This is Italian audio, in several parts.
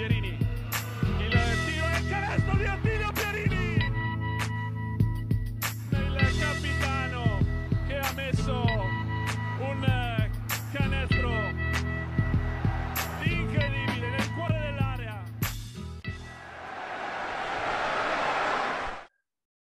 Pierini. Il tiro e il canestro di Attilio Pierini. Il capitano che ha messo un canestro incredibile nel cuore dell'area.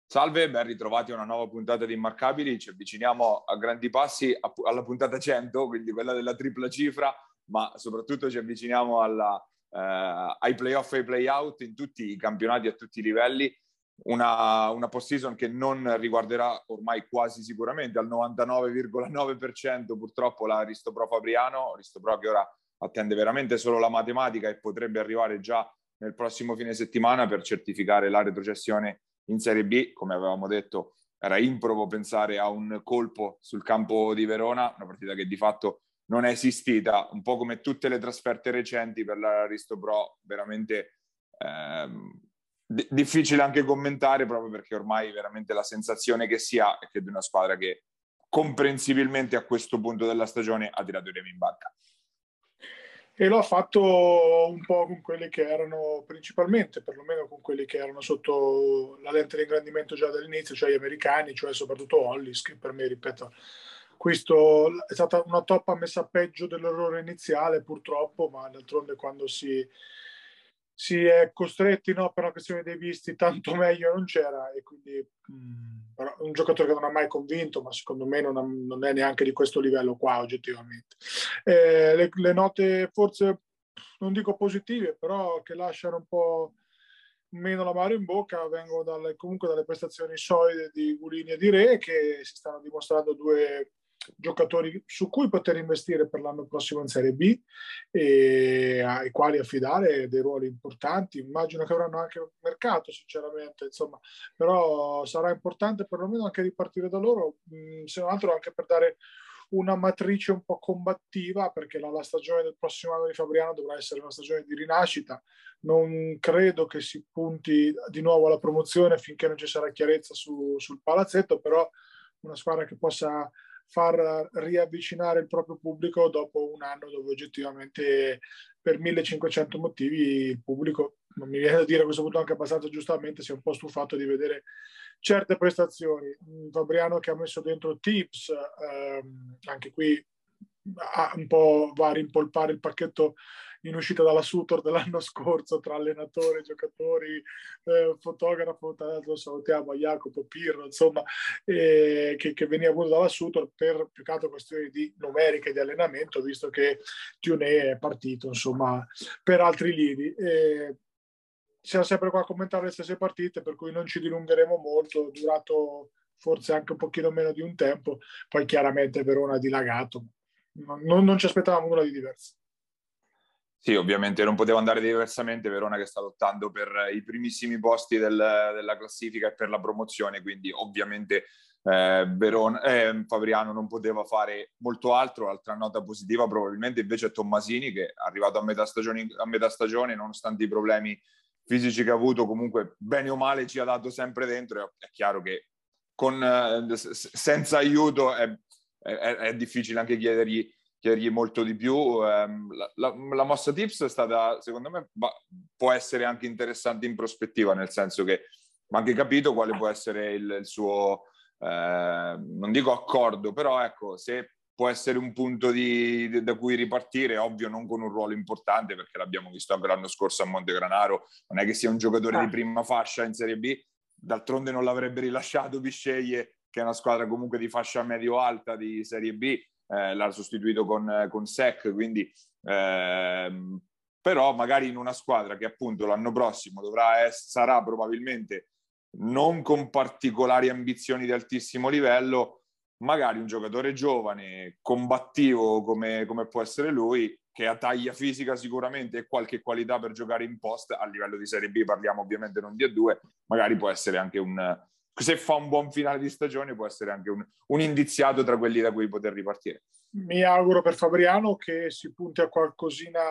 Salve, ben ritrovati a una nuova puntata di Immarcabili. Ci avviciniamo a grandi passi alla puntata 100, quindi quella della tripla cifra, ma soprattutto ci avviciniamo alla, eh, ai playoff e ai playout in tutti i campionati a tutti i livelli. Una, una post-season che non riguarderà ormai quasi sicuramente al 99,9% purtroppo la Ristopro Fabriano, Ristopro che ora attende veramente solo la matematica e potrebbe arrivare già nel prossimo fine settimana per certificare la retrocessione in Serie B, come avevamo detto, era improbo pensare a un colpo sul campo di Verona, una partita che di fatto non è esistita, un po' come tutte le trasferte recenti per l'Aristo Pro, veramente ehm, d- difficile anche commentare proprio perché ormai veramente la sensazione che si ha è che di una squadra che comprensibilmente a questo punto della stagione ha tirato i remi in banca e lo ha fatto un po' con quelli che erano principalmente, perlomeno con quelli che erano sotto la lente di ingrandimento già dall'inizio, cioè gli americani, cioè soprattutto Hollis, che per me, ripeto, questo è stata una toppa messa peggio dell'errore iniziale purtroppo, ma d'altronde quando si, si è costretti no, per una questione dei visti, tanto meglio non c'era e quindi mh, mm, un giocatore che non ha mai convinto, ma secondo me non, ha, non è neanche di questo livello qua oggettivamente. Eh, le, le, note forse non dico positive, però che lasciano un po' meno la mano in bocca vengono dalle, comunque dalle prestazioni solide di Gulini e di Re che si stanno dimostrando due giocatori su cui poter investire per l'anno prossimo in Serie B e ai quali affidare dei ruoli importanti. Immagino che avranno anche un mercato, sinceramente, insomma, però sarà importante perlomeno anche ripartire da loro, mh, se non altro anche per dare una matrice un po' combattiva perché la, la, stagione del prossimo anno di Fabriano dovrà essere una stagione di rinascita. Non credo che si punti di nuovo alla promozione finché non ci sarà chiarezza su, sul palazzetto, però una squadra che possa far riavvicinare il proprio pubblico dopo un anno dove oggettivamente per 1500 motivi il pubblico, non mi viene da dire a questo punto anche abbastanza giustamente, si è un po' stufato di vedere certe prestazioni. Fabriano che ha messo dentro tips, ehm, anche qui un po' va a rimpolpare il pacchetto in uscita dalla Sutor dell'anno scorso tra allenatori, giocatori, eh, fotografo, l'altro salutiamo Jacopo Pirro, insomma, eh, che, che, veniva avuto dalla Sutor per più che altro questioni di numeriche di allenamento, visto che Tuné è partito, insomma, per altri lidi. Eh, siamo sempre qua a commentare le stesse partite, per cui non ci dilungheremo molto, durato forse anche un pochino meno di un tempo, poi chiaramente Verona ha dilagato, non, non ci aspettavamo nulla di diverso. Sì, ovviamente non poteva andare diversamente. Verona che sta lottando per i primissimi posti del, della classifica e per la promozione, quindi ovviamente eh, Verona, eh, Fabriano non poteva fare molto altro. Altra nota positiva probabilmente invece è Tommasini che è arrivato a metà stagione, a metà stagione nonostante i problemi fisici che ha avuto, comunque bene o male ci ha dato sempre dentro. È chiaro che con, eh, senza aiuto è, è, è difficile anche chiedergli chiedergli molto di più. Um, la, la, la, mossa tips è stata, secondo me, ba, può essere anche interessante in prospettiva, nel senso che ho anche capito quale può essere il, il suo, eh, non dico accordo, però ecco, se può essere un punto di, di, da cui ripartire, ovvio non con un ruolo importante, perché l'abbiamo visto anche l'anno scorso a Montegranaro, non è che sia un giocatore ah. di prima fascia in Serie B, d'altronde non l'avrebbe rilasciato Bisceglie, che è una squadra comunque di fascia medio-alta di Serie B, eh, l'ha sostituito con, con Sec, quindi ehm, però magari in una squadra che appunto l'anno prossimo dovrà essere, sarà probabilmente non con particolari ambizioni di altissimo livello, magari un giocatore giovane, combattivo come, come può essere lui, che ha taglia fisica sicuramente e qualche qualità per giocare in post, a livello di Serie B parliamo ovviamente non di A2, magari può essere anche un, se fa un buon finale di stagione può essere anche un, un indiziato tra quelli da cui poter ripartire. Mi auguro per Fabriano che si punti a qualcosina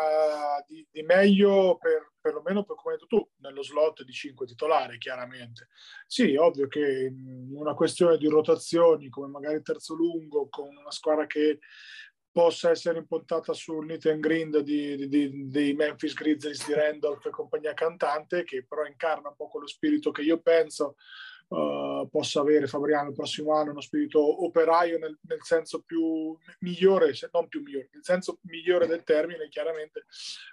di, di meglio, per, perlomeno per come hai detto tu, nello slot di 5 titolari, chiaramente. Sì, ovvio che una questione di rotazioni, come magari terzo lungo, con una squadra che possa essere impuntata sul Meet and Grind dei Memphis Grizzlies di Randolph e compagnia cantante, che però incarna un po' quello spirito che io penso uh, possa avere Fabriano il prossimo anno, uno spirito operaio nel, nel, senso più migliore, se non più migliore, nel senso migliore del termine, chiaramente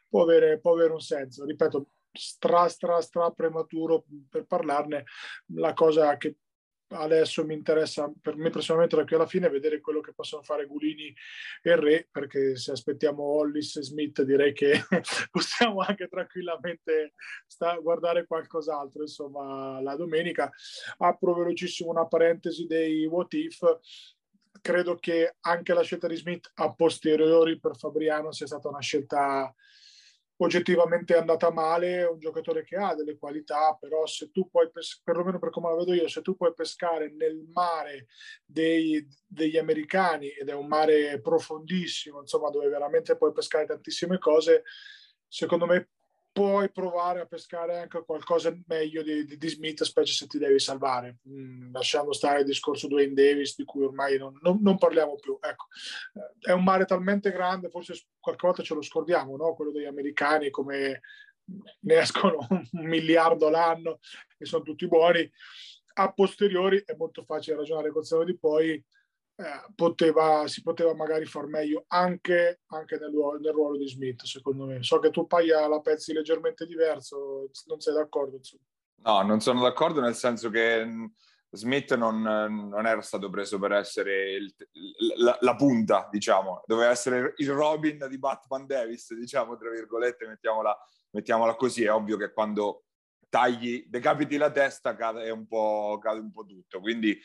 può avere, può avere un senso. Ripeto, stra, stra, stra prematuro per parlarne. La cosa che adesso mi interessa per me personalmente da qui alla fine vedere quello che possono fare Gulini e Re perché se aspettiamo Hollis e Smith direi che possiamo anche tranquillamente sta- guardare qualcos'altro insomma la domenica. Apro velocissimo una parentesi dei what if. Credo che anche la scelta di Smith a posteriori per Fabriano sia stata una scelta oggettivamente è andata male, è un giocatore che ha delle qualità, però se tu puoi, pes- perlomeno per come la vedo io, se tu puoi pescare nel mare dei, degli americani, ed è un mare profondissimo, insomma, dove veramente puoi pescare tantissime cose, secondo me puoi provare a pescare anche qualcosa meglio di, di, di Smith, specie se ti devi salvare, mm, lasciando stare il discorso Dwayne Davis, di cui ormai non, non, non, parliamo più. Ecco, è un mare talmente grande, forse qualche volta ce lo scordiamo, no? quello degli americani, come ne escono un miliardo l'anno e sono tutti buoni. A posteriori è molto facile ragionare col seno di poi, eh, poteva, si poteva magari far meglio anche, anche nel, nel, ruolo di Smith, secondo me. So che tu Paia la pensi leggermente diverso, non sei d'accordo? Insomma. No, non sono d'accordo nel senso che mm, Smith non, non era stato preso per essere il, la, la, punta, diciamo, doveva essere il Robin di Batman Davis, diciamo, tra virgolette, mettiamola, mettiamola così. È ovvio che quando tagli, decapiti la testa, cade un po', cade un po' tutto. Quindi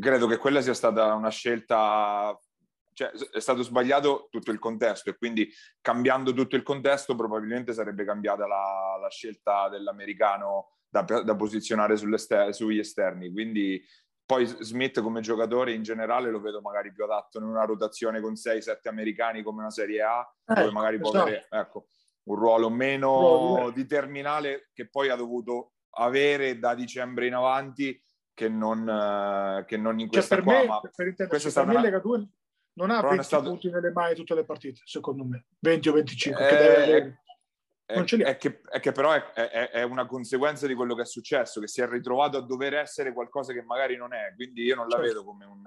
credo che quella sia stata una scelta, cioè è stato sbagliato tutto il contesto e quindi cambiando tutto il contesto probabilmente sarebbe cambiata la, la scelta dell'americano da, da posizionare sugli esterni. Quindi poi Smith come giocatore in generale lo vedo magari più adatto in una rotazione con 6-7 americani come una Serie A, eh, dove magari può esatto. avere ecco, un ruolo meno no, determinale che poi ha dovuto avere da dicembre in avanti che non, uh, che non in questa cioè, qua, me, ma per questa è stata una... Lega 2 non ha 20 stato... punti nelle mani tutte le partite, secondo me, 20 o 25 eh, che deve avere. È, è, che, è, che, però è, è, è, una conseguenza di quello che è successo, che si è ritrovato a dover essere qualcosa che magari non è, quindi io non la certo. vedo come un,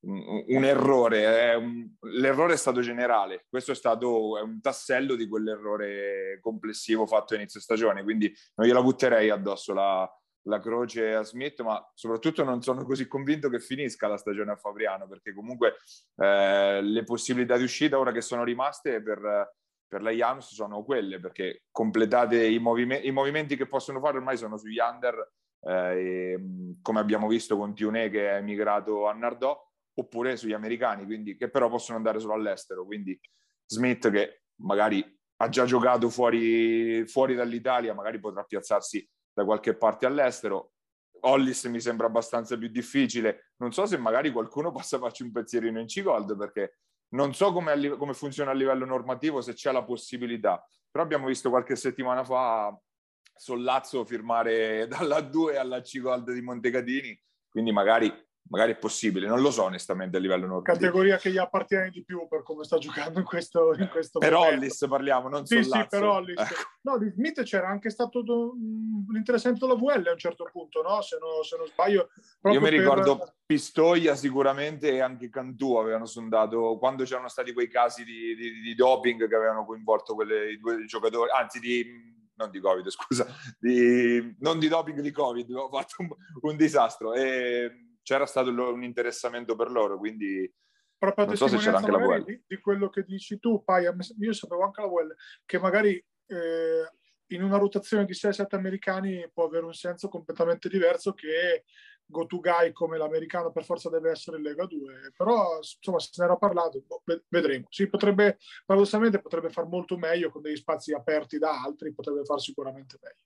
un, un errore, un, l'errore è stato generale, questo è stato un tassello di quell'errore complessivo fatto a inizio stagione, quindi non gliela butterei addosso la, la croce a Smith, ma soprattutto non sono così convinto che finisca la stagione a Fabriano, perché comunque eh, le possibilità di uscita ora che sono rimaste per, per la Janus sono quelle, perché completate i, movime- i, movimenti che possono fare ormai sono sugli under, eh, e, come abbiamo visto con Tiune che è emigrato a Nardò, oppure sugli americani, quindi, che però possono andare solo all'estero. Quindi Smith che magari ha già giocato fuori, fuori dall'Italia, magari potrà piazzarsi da qualche parte all'estero. Hollis mi sembra abbastanza più difficile. Non so se magari qualcuno possa farci un pensierino in C-Gold perché non so come, come, funziona a livello normativo, se c'è la possibilità. Però abbiamo visto qualche settimana fa Sollazzo firmare dalla 2 alla C-Gold di Montecatini, quindi magari magari è possibile, non lo so onestamente a livello normale. Categoria che gli appartiene di più per come sta giocando in questo, in questo Per momento. Hollis parliamo, non sì. Sì, per Hollis. Ecco. No, di Smith c'era anche stato l'interessante della VL a un certo punto, no? Se, no, se non sbaglio. Io mi ricordo per... Pistoia sicuramente e anche Cantù avevano sondato, quando c'erano stati quei casi di, di, di doping che avevano coinvolto quelle, i due giocatori, anzi di non di Covid, scusa, di, non di doping di Covid, ho fatto un, un disastro. E c'era stato un interessamento per loro, quindi proprio non so se c'era anche la VL. Di, di, quello che dici tu, Paia, io sapevo anche la VL, che magari eh, in una rotazione di 6-7 americani può avere un senso completamente diverso che go to guy come l'americano per forza deve essere in Lega 2 però insomma se ne era parlato boh, vedremo. Si potrebbe paradossalmente potrebbe far molto meglio con degli spazi aperti da altri potrebbe far sicuramente meglio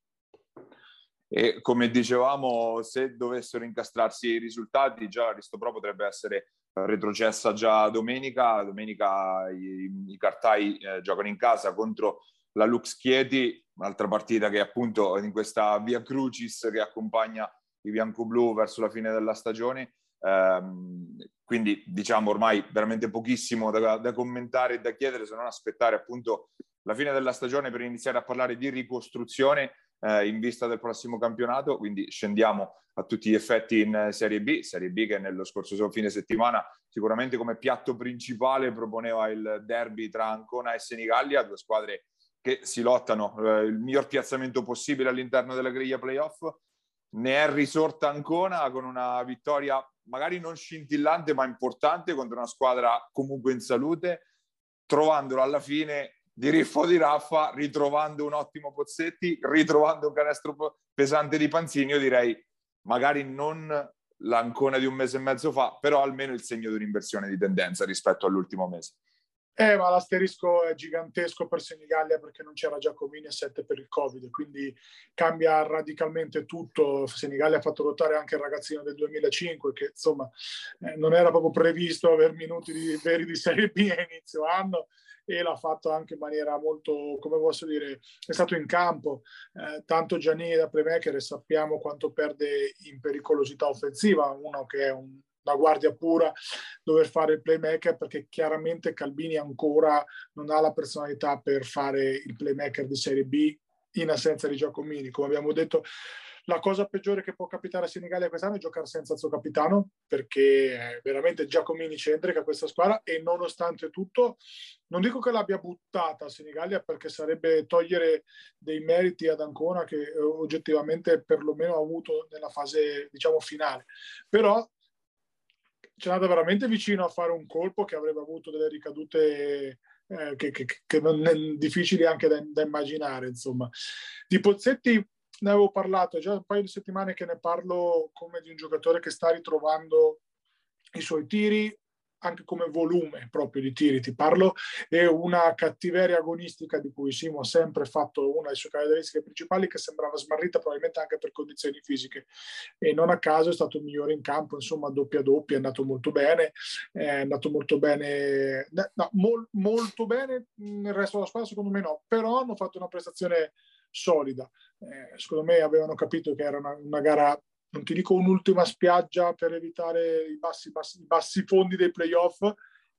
e come dicevamo, se dovessero incastrarsi i risultati, già Pro potrebbe essere retrocessa già domenica. Domenica i, i Cartai eh, giocano in casa contro la Lux Chieti, un'altra partita che appunto in questa via Crucis che accompagna i bianco-blu verso la fine della stagione. ehm, quindi diciamo ormai veramente pochissimo da, da commentare e da chiedere se non aspettare appunto la fine della stagione per iniziare a parlare di ricostruzione eh, in vista del prossimo campionato, quindi scendiamo a tutti gli effetti in Serie B, Serie B che nello scorso fine settimana sicuramente come piatto principale proponeva il derby tra Ancona e Senigallia, due squadre che si lottano eh, il miglior piazzamento possibile all'interno della griglia playoff. Ne è risorta Ancona con una vittoria magari non scintillante ma importante contro una squadra comunque in salute, trovandolo alla fine di Riffo di Raffa, ritrovando un ottimo Pozzetti, ritrovando un canestro pesante di Panzini, io direi magari non l'Ancona di un mese e mezzo fa, però almeno il segno di un'inversione di tendenza rispetto all'ultimo mese. Eh, ma l'asterisco è gigantesco per Senigallia perché non c'era Giacomini e 7 per il Covid, quindi cambia radicalmente tutto. Senigallia ha fatto lottare anche il ragazzino del 2005 che insomma eh, non era proprio previsto avere minuti di, veri di Serie B a inizio anno e l'ha fatto anche in maniera molto, come posso dire, è stato in campo. Eh, tanto Giannini da playmaker sappiamo quanto perde in pericolosità offensiva, uno che è un, una guardia pura, dover fare il playmaker perché chiaramente Calbini ancora non ha la personalità per fare il playmaker di Serie B in assenza di Giacomini. Come abbiamo detto, la cosa peggiore che può capitare a Senigallia quest'anno è giocare senza il suo capitano, perché è veramente Giacomini centrica questa squadra e nonostante tutto, non dico che l'abbia buttata a Senigallia perché sarebbe togliere dei meriti ad Ancona che eh, oggettivamente perlomeno ha avuto nella fase, diciamo, finale. Però c'è andata veramente vicino a fare un colpo che avrebbe avuto delle ricadute eh, che, che, che, non è difficili anche da, da immaginare. Insomma, di Pozzetti ne avevo parlato, è già un paio di settimane che ne parlo come di un giocatore che sta ritrovando i suoi tiri, anche come volume proprio di tiri, ti parlo, e una cattiveria agonistica di cui Simo ha sempre fatto una delle sue caratteristiche principali che sembrava smarrita probabilmente anche per condizioni fisiche. E non a caso è stato il migliore in campo, insomma doppia doppia, è andato molto bene, è andato molto bene, no, mol, molto bene nel resto della squadra secondo me no, però hanno fatto una prestazione solida. Eh, secondo me avevano capito che era una, una, gara, non ti dico un'ultima spiaggia per evitare i bassi, bassi, i bassi fondi dei playoff,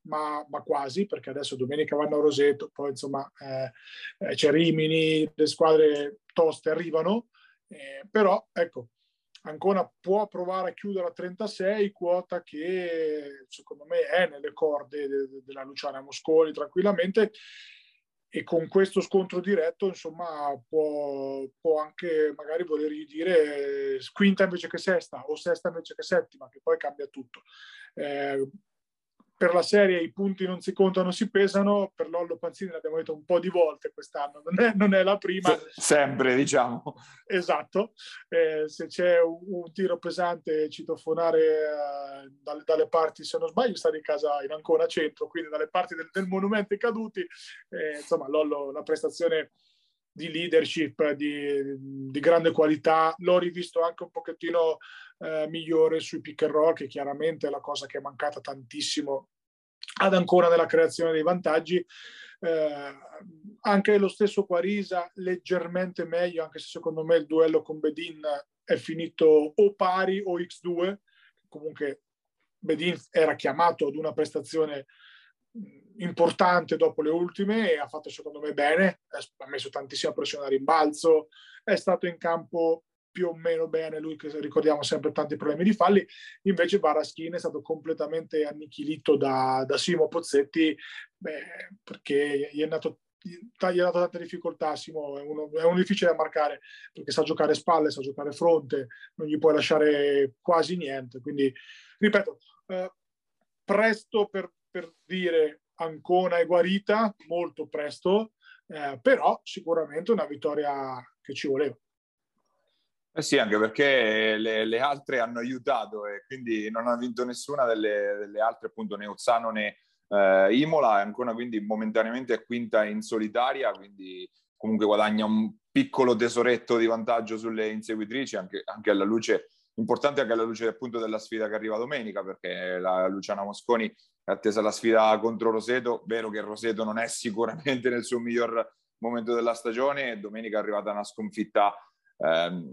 ma, ma, quasi, perché adesso domenica vanno a Roseto, poi insomma eh, eh, c'è Rimini, le squadre toste arrivano, eh, però ecco, Ancona può provare a chiudere a 36, quota che secondo me è nelle corde de, de, della Luciana Mosconi tranquillamente e con questo scontro diretto insomma può, può, anche magari voler dire quinta invece che sesta o sesta invece che settima che poi cambia tutto. Eh, per la serie i punti non si contano, si pesano, per Lollo Panzini l'abbiamo detto un po' di volte quest'anno, non è, non è la prima. Sempre, diciamo. Esatto, eh, se c'è un, un, tiro pesante citofonare eh, dalle, dalle, parti, se non sbaglio, sta in casa in Ancona Centro, quindi dalle parti del, del Monumento ai Caduti, eh, insomma Lollo, una prestazione di leadership di, di, grande qualità. L'ho rivisto anche un pochettino eh, migliore sui pick and roll, che chiaramente è la cosa che è mancata tantissimo ad ancora nella creazione dei vantaggi. Eh, anche lo stesso Quarisa leggermente meglio, anche se secondo me il duello con Bedin è finito o pari o X2. Comunque Bedin era chiamato ad una prestazione importante dopo le ultime e ha fatto secondo me bene, ha messo tantissima pressione a rimbalzo, è stato in campo più o meno bene, lui che ricordiamo sempre tanti problemi di falli, invece Baraschini è stato completamente annichilito da, da Simo Pozzetti beh, perché gli è andato gli ha dato tante difficoltà Simo, è uno, è uno, difficile da marcare perché sa giocare spalle, sa giocare fronte, non gli puoi lasciare quasi niente, quindi ripeto, eh, presto per, per dire Ancona è guarita molto presto, eh, però sicuramente una vittoria che ci voleva. Eh sì, anche perché le, le, altre hanno aiutato e quindi non ha vinto nessuna delle, delle altre, appunto né Ozzano né eh, Imola, Ancona quindi momentaneamente è quinta in solitaria, quindi comunque guadagna un piccolo tesoretto di vantaggio sulle inseguitrici, anche, anche alla luce importante anche alla luce appunto della sfida che arriva domenica, perché la Luciana Mosconi attesa la sfida contro Roseto, vero che Roseto non è sicuramente nel suo miglior momento della stagione, e domenica è arrivata una sconfitta eh,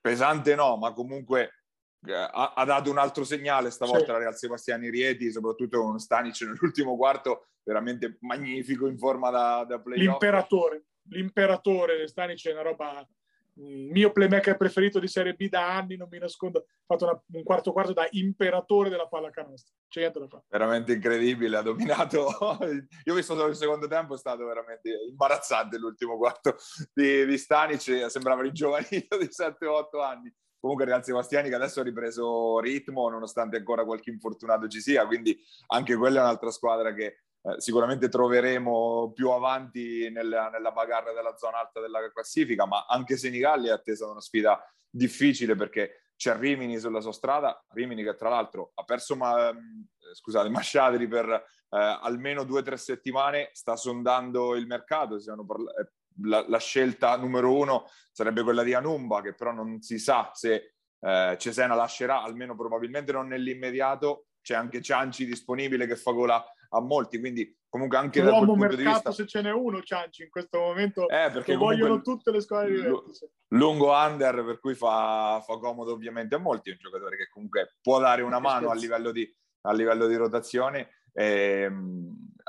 pesante no, ma comunque ha, ha, dato un altro segnale stavolta sì. la Real Sebastiani Rieti, soprattutto con Stanic nell'ultimo quarto, veramente magnifico in forma da, da playoff. L'imperatore, l'imperatore Stanic è una roba mio playmaker preferito di Serie B da anni, non mi nascondo, ho fatto una, un quarto quarto da imperatore della pallacanestro. C'è niente da fare. Veramente incredibile, ha dominato. Io ho visto solo il secondo tempo, è stato veramente imbarazzante l'ultimo quarto di, di Stanic, sembrava il giovanino di 7-8 anni. Comunque Real Sebastiani che adesso ha ripreso ritmo nonostante ancora qualche infortunato ci sia, quindi anche quella è un'altra squadra che eh, sicuramente troveremo più avanti nella, nella bagarre della zona alta della classifica, ma anche Senigalli è attesa una sfida difficile perché c'è Rimini sulla sua strada, Rimini che tra l'altro ha perso ma, ehm, scusate, Masciadri per eh, almeno due o tre settimane, sta sondando il mercato, parla- eh, la, la, scelta numero uno sarebbe quella di Anumba, che però non si sa se eh, Cesena lascerà, almeno probabilmente non nell'immediato, c'è anche Cianci disponibile che fa gola a molti, quindi comunque anche da quel punto di vista... se ce n'è uno Cianci in questo momento, eh, perché vogliono tutte le squadre di Juventus. Lungo under, per cui fa, fa, comodo ovviamente a molti, è un giocatore che comunque può dare una mano a livello di, a livello di rotazione. E,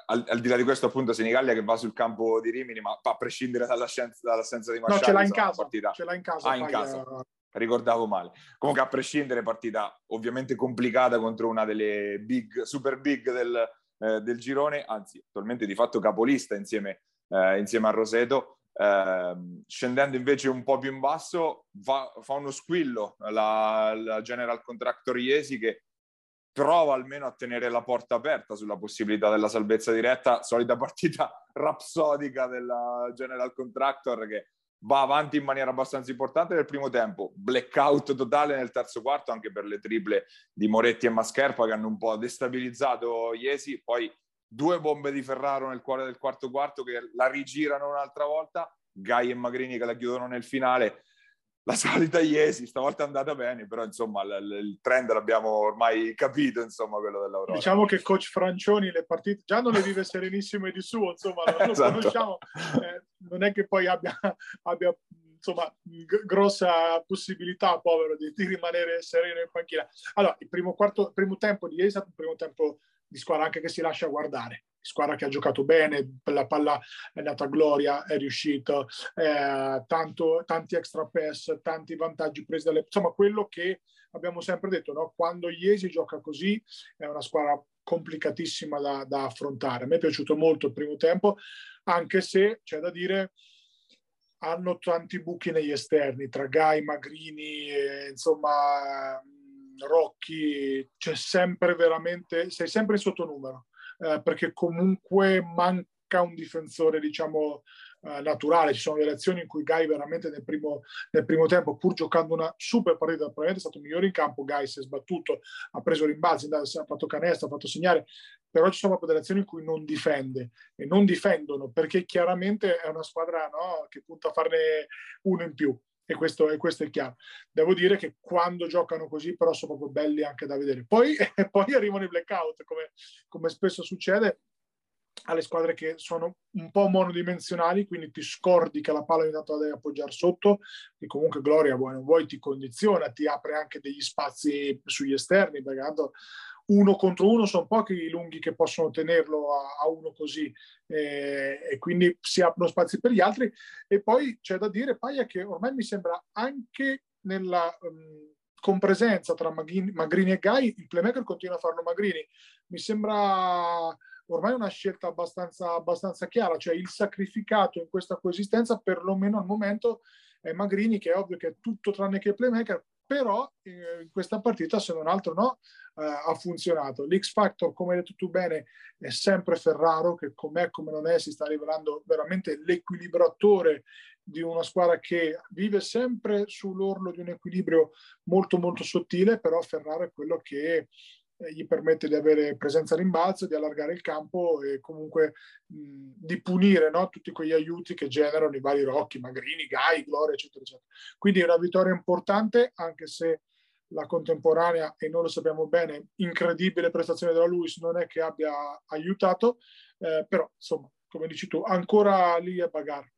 al, al, di là di questo, appunto, Senigallia che va sul campo di Rimini, ma a prescindere dall'assenza, dall'assenza di Masciari, no, ce l'ha in casa. Partita... Ce l'ha in casa. Ah, in casa. Ricordavo male. Comunque, a prescindere, partita ovviamente complicata contro una delle big, super big del, eh, del girone, anzi attualmente di fatto capolista insieme, eh, insieme a Roseto. Eh, scendendo invece un po' più in basso va, fa uno squillo la, la General Contractor Iesi che prova almeno a tenere la porta aperta sulla possibilità della salvezza diretta, solita partita rapsodica della General Contractor che va avanti in maniera abbastanza importante nel primo tempo, blackout totale nel terzo quarto anche per le triple di Moretti e Mascherpa che hanno un po' destabilizzato Iesi, poi due bombe di Ferraro nel cuore del quarto quarto che la rigirano un'altra volta, Gai e Magrini che la chiudono nel finale, la solita Iesi, stavolta è andata bene, però insomma l- il trend l'abbiamo ormai capito, insomma, quello dell'Aurora. Diciamo che coach Francioni le partite già non le vive serenissimo e di suo, insomma, lo, esatto. conosciamo, eh, non è che poi abbia, abbia insomma, g- grossa possibilità, povero, di, di, rimanere sereno in panchina. Allora, il primo, quarto, primo tempo di Iesi è stato un primo tempo di squadra anche che si lascia guardare squadra che ha giocato bene, la palla è andata a gloria, è riuscito, eh, tanto, tanti extra pass, tanti vantaggi presi dalle... Insomma, quello che abbiamo sempre detto, no? quando Iesi gioca così è una squadra complicatissima da, da affrontare. A me è piaciuto molto il primo tempo, anche se c'è da dire hanno tanti buchi negli esterni, tra Gai, Magrini, e, insomma, Rocchi, c'è sempre veramente, sei sempre in sottonumero eh, perché comunque manca un difensore, diciamo, eh, naturale. Ci sono delle azioni in cui Gai veramente nel primo, nel primo tempo, pur giocando una super partita, probabilmente è stato migliore in campo, Gai si è sbattuto, ha preso rimbalzi, ha fatto canestro, ha fatto segnare, però ci sono proprio delle azioni in cui non difende e non difendono perché chiaramente è una squadra no, che punta a farne uno in più e questo, e questo, è chiaro. Devo dire che quando giocano così però sono proprio belli anche da vedere. Poi, poi arrivano i blackout, come, come, spesso succede alle squadre che sono un po' monodimensionali, quindi ti scordi che la palla ogni tanto la devi appoggiare sotto, che comunque Gloria vuoi non vuoi ti condiziona, ti apre anche degli spazi sugli esterni, perché uno contro uno sono pochi i lunghi che possono tenerlo a, a uno così eh, e quindi si aprono spazi per gli altri. E poi c'è da dire Paia che ormai mi sembra anche nella um, compresenza tra Magrini, Magrini e Gai il playmaker continua a farlo Magrini. Mi sembra ormai una scelta abbastanza, abbastanza chiara cioè il sacrificato in questa coesistenza perlomeno al momento è Magrini che è ovvio che è tutto tranne che playmaker però eh, in questa partita se non altro no eh, ha funzionato. L'X Factor, come hai detto tu bene, è sempre Ferraro, che com'è come non è si sta rivelando veramente l'equilibratore di una squadra che vive sempre sull'orlo di un equilibrio molto molto sottile, però Ferraro è quello che gli permette di avere presenza rimbalzo, di allargare il campo e comunque mh, di punire no? tutti quegli aiuti che generano i vari Rocchi, Magrini, Gai, Gloria, eccetera, eccetera. Quindi è una vittoria importante, anche se la contemporanea, e noi lo sappiamo bene, incredibile prestazione della Luis non è che abbia aiutato, eh, però insomma, come dici tu, ancora lì a bagarre.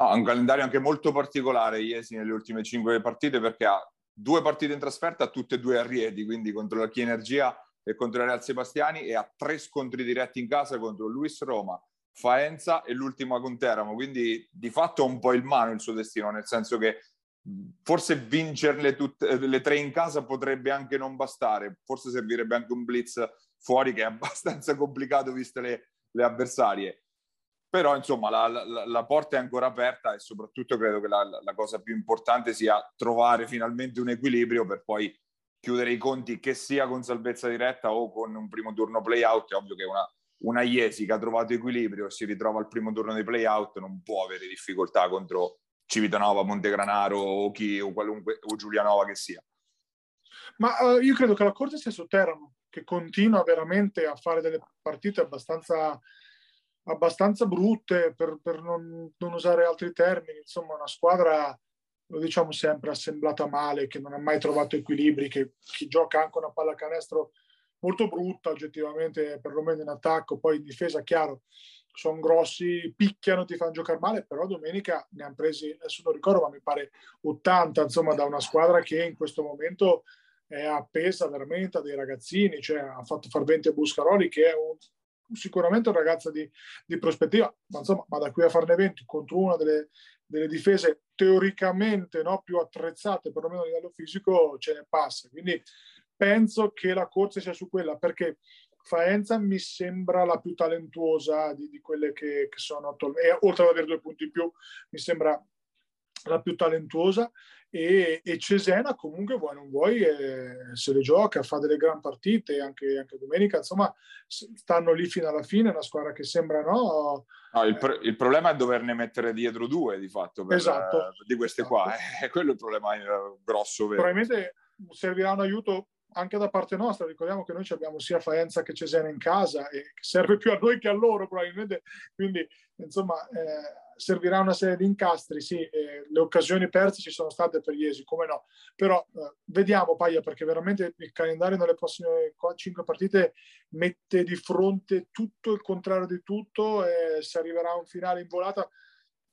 Ha un calendario anche molto particolare Iesi nelle ultime cinque partite perché ha due partite in trasferta, tutte e due a Rieti, quindi contro la Chi Energia e contro il Real Sebastiani e ha tre scontri diretti in casa contro Luis Roma, Faenza e l'ultima con Teramo, quindi di fatto un po' il mano il suo destino, nel senso che forse vincerle tutte le tre in casa potrebbe anche non bastare, forse servirebbe anche un blitz fuori che è abbastanza complicato viste le, le avversarie. Però insomma la, la, la, porta è ancora aperta e soprattutto credo che la, la cosa più importante sia trovare finalmente un equilibrio per poi chiudere i conti che sia con salvezza diretta o con un primo turno play-out. È ovvio che una, una Iesi che ha trovato equilibrio si ritrova al primo turno dei play-out non può avere difficoltà contro Civitanova, Montegranaro o chi o qualunque o Giulianova che sia. Ma uh, io credo che la corsa sia su Teramo, che continua veramente a fare delle partite abbastanza, abbastanza brutte, per, per non, non, usare altri termini. Insomma, una squadra, lo diciamo sempre, assemblata male, che non ha mai trovato equilibri, che, che gioca anche una pallacanestro molto brutta oggettivamente, perlomeno in attacco, poi in difesa, chiaro, sono grossi, picchiano, ti fanno giocare male, però domenica ne hanno presi, adesso non ricordo, ma mi pare 80, insomma, da una squadra che in questo momento è appesa veramente a dei ragazzini, cioè ha fatto far 20 a Buscaroli, che è un, sicuramente un ragazzo di, di, prospettiva, ma insomma, ma da qui a farne 20 contro una delle, delle difese teoricamente no, più attrezzate, perlomeno a livello fisico, ce ne passa. Quindi penso che la corsa sia su quella, perché Faenza mi sembra la più talentuosa di, di quelle che, che sono attualmente, oltre ad avere due punti in più, mi sembra la più talentuosa e, e Cesena comunque vuoi non vuoi eh, se le gioca, fa delle gran partite anche, anche, domenica, insomma stanno lì fino alla fine, una squadra che sembra no... no il, pro- il, problema è doverne mettere dietro due di fatto per, esatto, di queste esatto. qua, eh. quello è il problema eh, grosso. Vero. Probabilmente servirà un aiuto anche da parte nostra, ricordiamo che noi abbiamo sia Faenza che Cesena in casa e serve più a noi che a loro probabilmente, quindi insomma eh, servirà una serie di incastri, sì, eh, le occasioni perse ci sono state per Iesi, come no, però eh, vediamo Paia perché veramente il calendario nelle prossime 5 partite mette di fronte tutto il contrario di tutto e se arriverà un finale in volata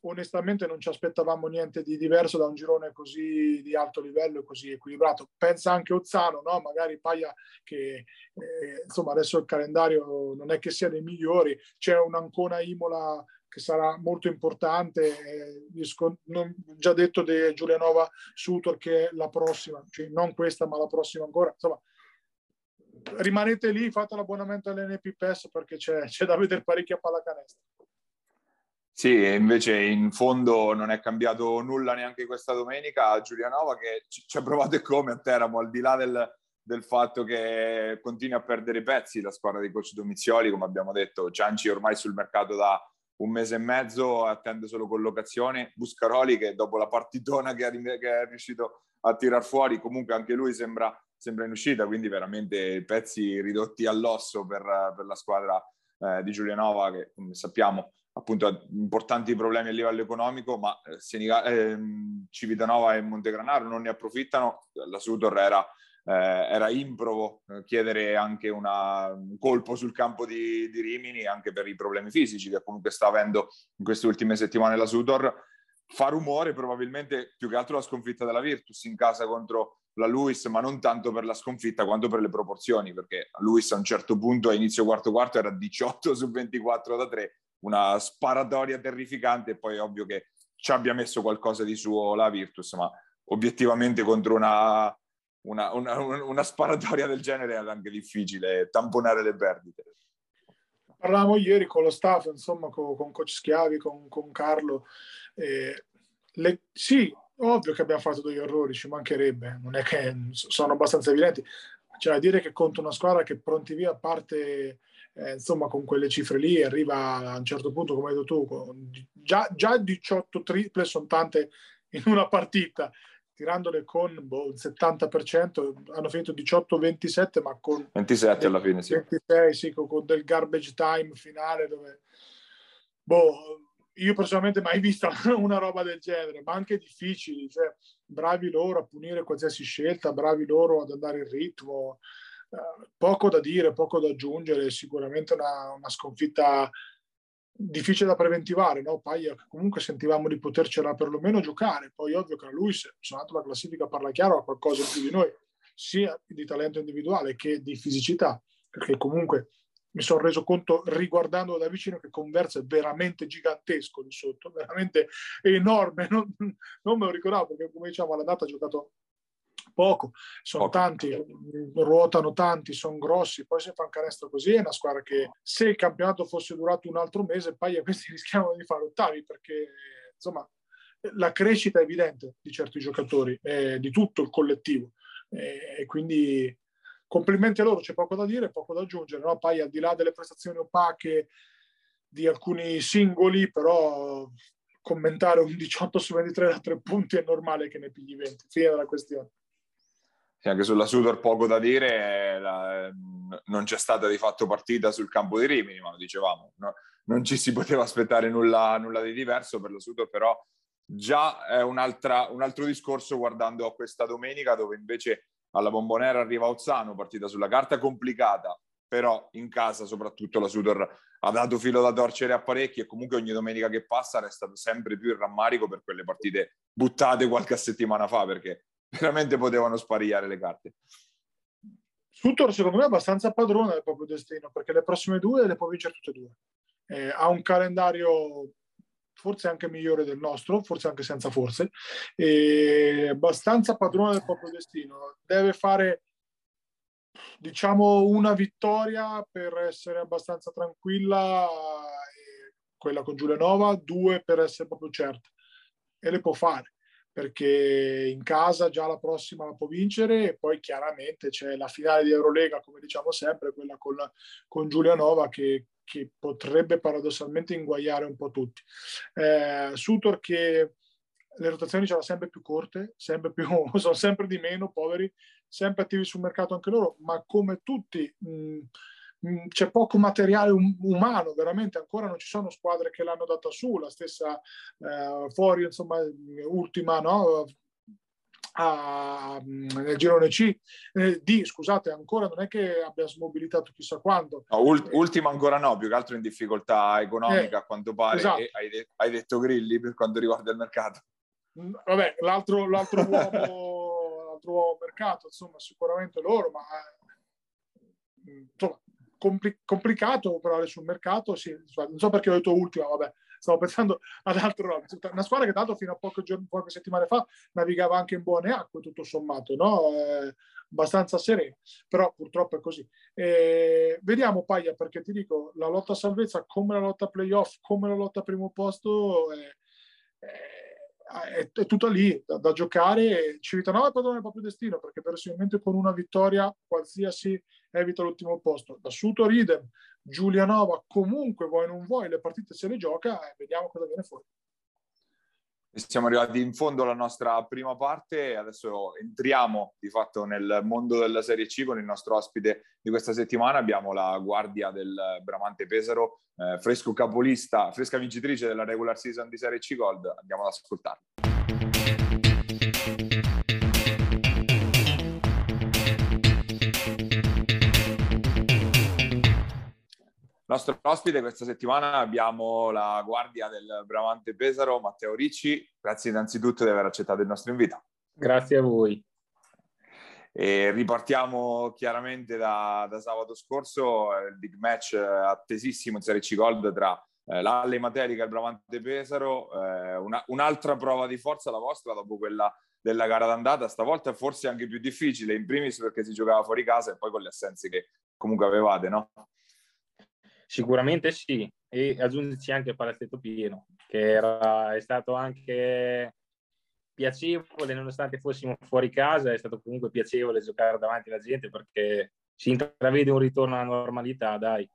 onestamente non ci aspettavamo niente di diverso da un girone così di alto livello e così equilibrato. Pensa anche Ozzano, no? magari Paia che eh, insomma adesso il calendario non è che sia dei migliori, c'è un Ancona Imola che sarà molto importante, eh, non, già detto di Giulianova Sutor che è la prossima, cioè non questa ma la prossima ancora, insomma rimanete lì, fate l'abbonamento all'NP PES perché c'è, c'è da vedere parecchia pallacanestro. Sì, invece in fondo non è cambiato nulla neanche questa domenica. Giulianova che ci ha provato e come a Teramo, al di là del, del fatto che continua a perdere pezzi la squadra di coach Domizioli, come abbiamo detto, Cianci ormai sul mercato da un mese e mezzo, attende solo collocazione. Buscaroli che dopo la partitona che, che è riuscito a tirar fuori, comunque anche lui sembra, sembra in uscita, quindi veramente pezzi ridotti all'osso per, per la squadra eh, di Giulianova che come sappiamo appunto importanti problemi a livello economico, ma eh, Seniga- eh, Civitanova e Montegranaro non ne approfittano. La Sutor era, eh, era improvo eh, chiedere anche una, un colpo sul campo di, di, Rimini, anche per i problemi fisici che comunque sta avendo in queste ultime settimane la Sutor. Fa rumore probabilmente più che altro la sconfitta della Virtus in casa contro la Luis, ma non tanto per la sconfitta quanto per le proporzioni, perché Luis a un certo punto a inizio quarto quarto era 18 su 24 da 3 una sparatoria terrificante e poi ovvio che ci abbia messo qualcosa di suo la Virtus, ma obiettivamente contro una, una, una, una sparatoria del genere è anche difficile tamponare le perdite. Parlavamo ieri con lo staff, insomma, con, con coach Schiavi, con, con Carlo. Eh, le, sì, ovvio che abbiamo fatto degli errori, ci mancherebbe, non è che sono abbastanza evidenti. Da dire che contro una squadra che pronti via parte eh, insomma con quelle cifre lì arriva a un certo punto, come hai detto tu, già, già 18 triple sono tante in una partita, tirandole con boh, il 70%, hanno finito 18-27, ma con 27 alla fine, sì. 26, sì, con, con del garbage time finale dove boh, io personalmente mai vista una roba del genere, ma anche difficili, cioè bravi loro a punire qualsiasi scelta, bravi loro ad andare in ritmo, poco da dire, poco da aggiungere, sicuramente una, una sconfitta difficile da preventivare, no? Paglia comunque sentivamo di potercela perlomeno giocare, poi ovvio che lui, se suonato la classifica parla chiaro, ha qualcosa in più di noi, sia di talento individuale che di fisicità, perché comunque mi sono reso conto riguardando da vicino che Converse è veramente gigantesco di sotto, veramente enorme, non, non me lo ricordavo perché come diciamo all'andata ha giocato poco, sono poco. tanti, ruotano tanti, sono grossi, poi se fa un canestro così è una squadra che se il campionato fosse durato un altro mese, poi questi rischiamo di fare ottavi perché insomma la crescita è evidente di certi giocatori, eh, di tutto il collettivo eh, e quindi complimenti a loro, c'è poco da dire, poco da aggiungere, no? poi al di là delle prestazioni opache di alcuni singoli, però commentare un 18 su 23 da tre punti è normale che ne pigli 20, fine della questione anche sulla Sudor poco da dire, la, non c'è stata di fatto partita sul campo di Rimini, ma lo dicevamo, no? non ci si poteva aspettare nulla, nulla, di diverso per la Sudor, però già è un altro discorso guardando a questa domenica dove invece alla Bombonera arriva Ozzano, partita sulla carta complicata, però in casa soprattutto la Sudor ha dato filo da torcere a parecchi e comunque ogni domenica che passa resta sempre più il rammarico per quelle partite buttate qualche settimana fa, perché veramente potevano sparigliare le carte. Sutor secondo me è abbastanza padrone del proprio destino perché le prossime due le può vincere tutte e due. Eh, ha un calendario forse anche migliore del nostro, forse anche senza forse, e abbastanza padrone del proprio destino. Deve fare, diciamo, una vittoria per essere abbastanza tranquilla, quella con Giulianova, due per essere proprio certa. E le può fare perché in casa già la prossima la può vincere e poi chiaramente c'è la finale di Eurolega, come diciamo sempre, quella con, con Giulianova che, che potrebbe paradossalmente inguagliare un po' tutti. Eh, Sutor che le rotazioni ce l'ha sempre più corte, sempre più, sono sempre di meno, poveri, sempre attivi sul mercato anche loro, ma come tutti mh, c'è poco materiale um- umano, veramente ancora non ci sono squadre che l'hanno data su, la stessa eh, fuori, insomma, ultima, no? A, nel girone C, eh, D, scusate, ancora non è che abbia smobilitato chissà quanto. No, ult- ultima ancora no, più che altro in difficoltà economica, eh, a quanto pare, esatto. hai, de- hai, detto Grilli per quanto riguarda il mercato. Mm, vabbè, l'altro, l'altro, uomo, l'altro uomo mercato, insomma, sicuramente loro, ma eh, insomma, compli- complicato operare sul mercato. Sì, non so perché ho detto ultima, vabbè, stavo pensando ad altre robe. Una squadra che tanto fino a poche, giorni, poche settimane fa navigava anche in buone acque, tutto sommato, no? Eh, abbastanza sereno, però purtroppo è così. Eh, vediamo Paglia, perché ti dico, la lotta a salvezza come la lotta playoff, come la lotta a primo posto... Eh, è, è tutto lì da, da giocare. Civitanova è padrone del proprio destino perché verosimilmente con una vittoria qualsiasi evita l'ultimo posto. Da Suto Ridem, Giulianova, comunque vuoi non vuoi, le partite se le gioca e vediamo cosa viene fuori. Siamo arrivati in fondo alla nostra prima parte adesso entriamo di fatto nel mondo della Serie C con il nostro ospite di questa settimana. Abbiamo la guardia del Bramante Pesaro, eh, fresco capolista, fresca vincitrice della regular season di Serie C Gold. Andiamo ad ascoltarlo. Nostro ospite questa settimana abbiamo la guardia del Bramante Pesaro, Matteo Ricci. Grazie innanzitutto di aver accettato il nostro invito. Grazie a voi. E ripartiamo chiaramente da, da sabato scorso, il big match attesissimo in Serie C Gold tra eh, l'Alle Materica e il Bramante Pesaro. Eh, una, un'altra prova di forza la vostra dopo quella della gara d'andata, stavolta forse anche più difficile, in primis perché si giocava fuori casa e poi con le assenze che comunque avevate, no? Sicuramente sì, e aggiungerci anche il palazzetto pieno, che era, è stato anche piacevole, nonostante fossimo fuori casa, è stato comunque piacevole giocare davanti alla gente perché si intravede un ritorno alla normalità, dai.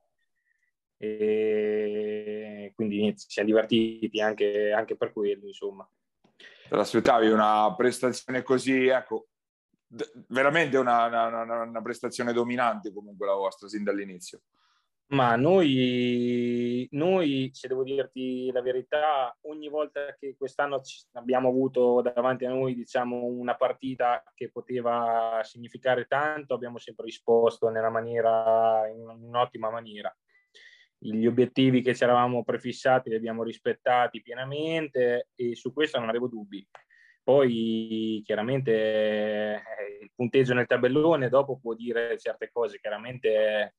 E quindi ci siamo divertiti anche, anche per quello, insomma. Te l'aspettavi una prestazione così, ecco, veramente una, una, una, una prestazione dominante comunque la vostra sin dall'inizio. Ma noi, noi, se devo dirti la verità, ogni volta che quest'anno abbiamo avuto davanti a noi diciamo, una partita che poteva significare tanto, abbiamo sempre risposto maniera, in un'ottima maniera. gli obiettivi che ci eravamo prefissati li abbiamo rispettati pienamente e su questo non avevo dubbi. Poi chiaramente eh, il punteggio nel tabellone dopo può dire certe cose, chiaramente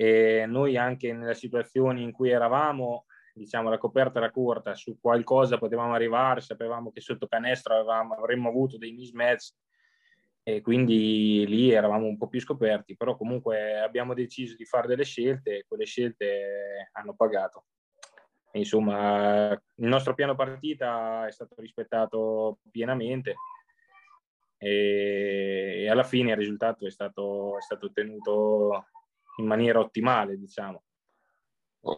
eh, noi anche nelle situazioni in cui eravamo, diciamo la coperta era corta, su qualcosa potevamo arrivare, sapevamo che sotto canestro avevamo, avremmo avuto dei mismatch e quindi lì eravamo un po' più scoperti, però comunque abbiamo deciso di fare delle scelte e quelle scelte hanno pagato. Insomma, il nostro piano partita è stato rispettato pienamente e, alla fine il risultato è stato, è stato ottenuto in maniera ottimale, diciamo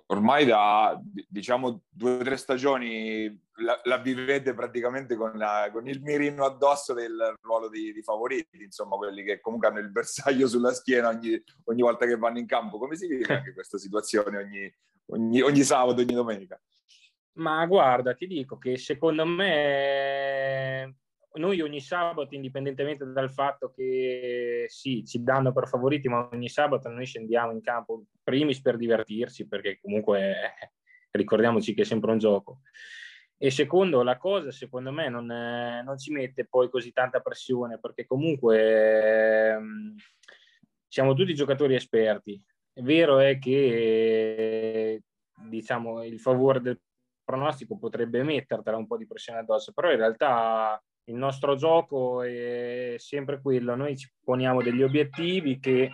ormai da diciamo due o tre stagioni la, la vivete praticamente con, la, con, il mirino addosso del ruolo di, di, favoriti, insomma quelli che comunque hanno il bersaglio sulla schiena ogni, ogni volta che vanno in campo. Come si vive anche questa situazione ogni, ogni, ogni sabato, ogni domenica? Ma guarda, ti dico che secondo me noi ogni sabato, indipendentemente dal fatto che sì, ci danno per favoriti, ma ogni sabato noi scendiamo in campo primis per divertirsi, perché comunque eh, ricordiamoci che è sempre un gioco. E secondo, la cosa secondo me non, eh, non ci mette poi così tanta pressione, perché comunque eh, siamo tutti giocatori esperti. È vero è che diciamo il favore del pronostico potrebbe mettertela un po' di pressione addosso, però in realtà il nostro gioco è sempre quello, noi ci poniamo degli obiettivi che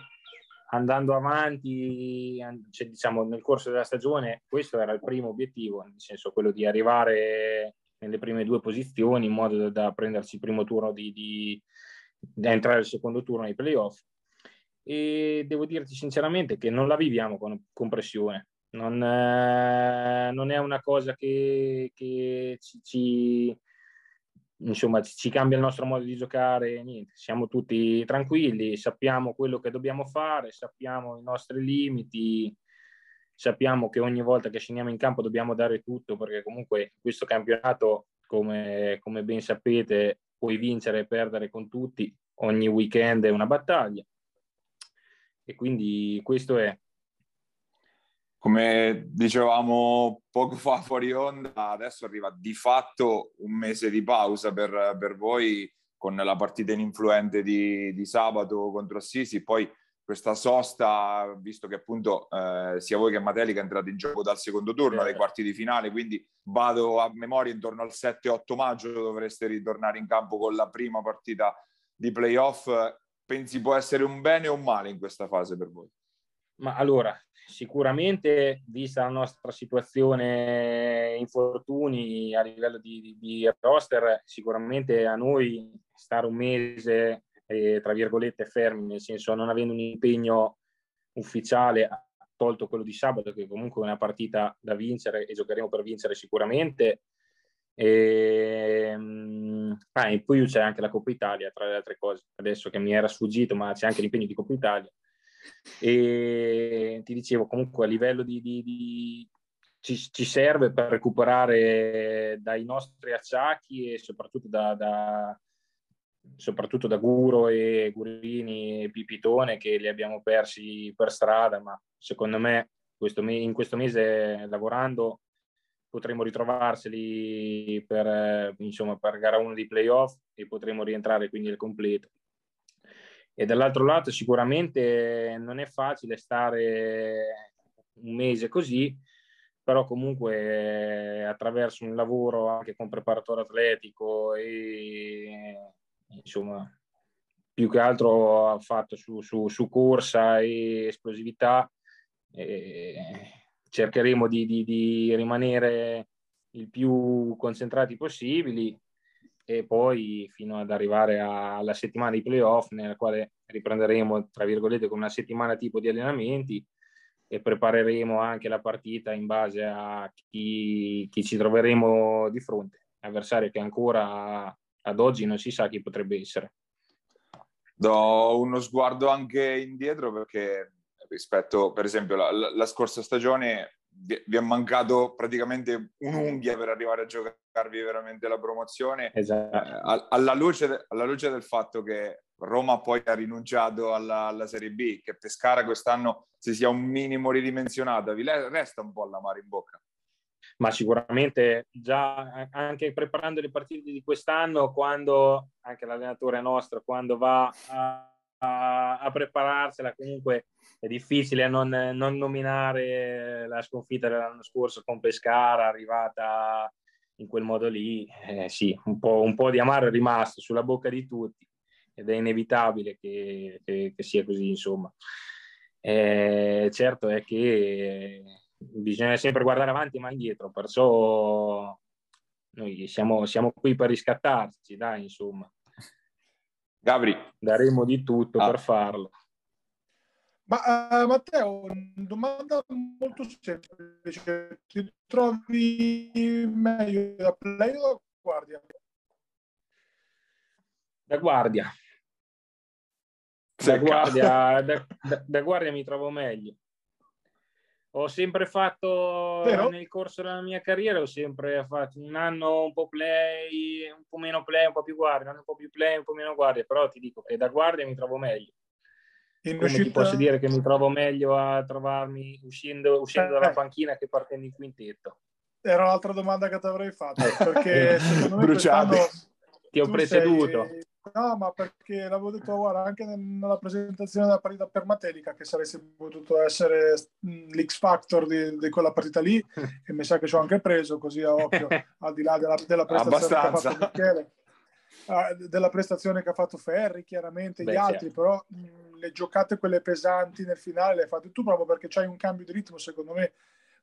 andando avanti, cioè, diciamo nel corso della stagione, questo era il primo obiettivo, nel senso quello di arrivare nelle prime due posizioni in modo da, da prendersi il primo turno di, di, da entrare al secondo turno ai playoff. E devo dirti sinceramente che non la viviamo con, con pressione. Non, eh, non, è una cosa che, che ci, ci insomma ci cambia il nostro modo di giocare, niente, siamo tutti tranquilli, sappiamo quello che dobbiamo fare, sappiamo i nostri limiti, sappiamo che ogni volta che scendiamo in campo dobbiamo dare tutto perché comunque questo campionato, come, come ben sapete, puoi vincere e perdere con tutti, ogni weekend è una battaglia. E quindi questo è come dicevamo poco fa fuori onda, adesso arriva di fatto un mese di pausa per, per voi con la partita ininfluente di, di sabato contro Assisi, poi questa sosta, visto che appunto eh, sia voi che Matelica entrate in gioco dal secondo turno, dai quarti di finale, quindi vado a memoria intorno al 7-8 maggio dovreste ritornare in campo con la prima partita di playoff. Pensi può essere un bene o un male in questa fase per voi? Ma allora, sicuramente, vista la nostra situazione infortuni a livello di, di, di roster, sicuramente a noi stare un mese, eh, tra virgolette, fermi, nel senso non avendo un impegno ufficiale, tolto quello di sabato, che comunque è una partita da vincere e giocheremo per vincere sicuramente. E, um, ah, in più c'è anche la Coppa Italia, tra le altre cose, adesso che mi era sfuggito, ma c'è anche l'impegno di Coppa Italia e ti dicevo comunque a livello di, di, di ci, serve per recuperare dai nostri acciacchi e soprattutto da, da, soprattutto da Guro e Gurini e Pipitone che li abbiamo persi per strada ma secondo me questo in questo mese lavorando potremo ritrovarseli per, insomma, per gara 1 di playoff e potremo rientrare quindi al completo e dall'altro lato sicuramente non è facile stare un mese così, però comunque attraverso un lavoro anche con preparatore atletico e insomma più che altro fatto su, su, su corsa e esplosività eh, cercheremo di, di, di rimanere il più concentrati possibili e poi fino ad arrivare alla settimana di playoff nella quale riprenderemo tra virgolette con una settimana tipo di allenamenti e prepareremo anche la partita in base a chi, chi ci troveremo di fronte, avversario che ancora ad oggi non si sa chi potrebbe essere. Do uno sguardo anche indietro perché rispetto per esempio la, la scorsa stagione vi, è mancato praticamente un'unghia per arrivare a giocarvi veramente la promozione. Esatto. Eh, alla, luce alla, luce del fatto che Roma poi ha rinunciato alla, alla, Serie B, che Pescara quest'anno si sia un minimo ridimensionata, vi resta un po' l'amaro in bocca. Ma sicuramente già anche preparando le partite di quest'anno, quando anche l'allenatore nostro, quando va a, a, a prepararsela, comunque è difficile non, non, nominare la sconfitta dell'anno scorso con Pescara, arrivata in quel modo lì. Eh, sì, un po', un po' di amaro è rimasto sulla bocca di tutti ed è inevitabile che, che, che sia così, insomma. Eh, certo è che bisogna sempre guardare avanti ma indietro, perciò noi siamo, siamo qui per riscattarci, dai, insomma. Gabri. Daremo di tutto ah. per farlo. Ma uh, Matteo, domanda molto semplice. Ti trovi meglio da play o da guardia? Da guardia. Da guardia, da, da, da guardia mi trovo meglio. Ho sempre fatto Però... nel corso della mia carriera, ho sempre fatto un anno un po' play, un po' meno play, un po' più guardia, un po' più play, un po' meno guardia, però ti dico che da guardia mi trovo meglio. In Come uscita... ti posso dire che mi trovo meglio a trovarmi uscendo, uscendo eh. dalla panchina che partendo in quintetto. Era l'altra domanda che ti avrei fatto, eh. perché secondo me Bruciati. Ti ho preceduto. Sei... No, ma perché l'avevo detto guarda, anche nella presentazione della partita per Matelica che saresti potuto essere l'X Factor di, di, quella partita lì e mi sa che ci ho anche preso così a occhio, al di là della, della prestazione che ha fatto Michele della prestazione che ha fatto Ferri, chiaramente Beh, gli altri, certo. però mh, le giocate quelle pesanti nel finale le hai fatte tu proprio perché c'hai un cambio di ritmo, secondo me,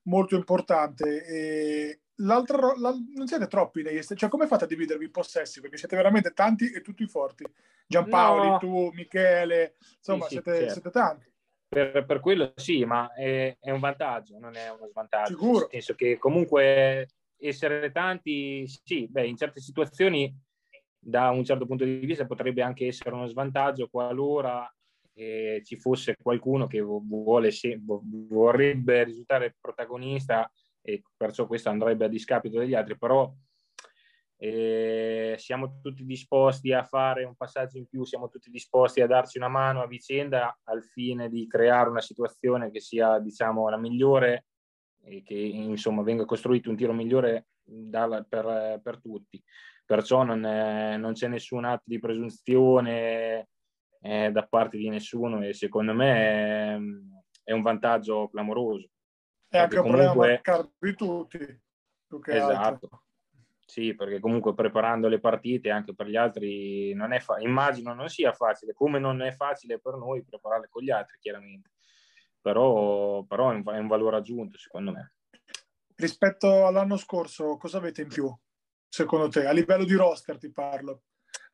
molto importante. E l'altro, la, non siete troppi nei cioè come fate a dividervi i possessi? Perché siete veramente tanti e tutti forti. Giampaoli, no. tu, Michele, insomma, sì, siete, certo. siete, tanti. Per, per, quello sì, ma è, è, un vantaggio, non è uno svantaggio. Sicuro. Nel senso che comunque essere tanti, sì, beh, in certe situazioni da un certo punto di vista potrebbe anche essere uno svantaggio qualora eh, ci fosse qualcuno che vuole se, vorrebbe risultare protagonista e perciò questo andrebbe a discapito degli altri, però eh, siamo tutti disposti a fare un passaggio in più, siamo tutti disposti a darci una mano a vicenda al fine di creare una situazione che sia diciamo la migliore e che insomma venga costruito un tiro migliore da, per, per tutti. Perciò non, è, non c'è nessun atto di presunzione eh, da parte di nessuno e secondo me è, è un vantaggio clamoroso. È anche un comunque... problema di tutti. esatto. Altro. Sì, perché comunque preparando le partite anche per gli altri non è fa- immagino non sia facile, come non è facile per noi prepararle con gli altri, chiaramente. Però, però è, un, è un valore aggiunto, secondo me. Rispetto all'anno scorso, cosa avete in più? secondo te? A livello di roster ti parlo.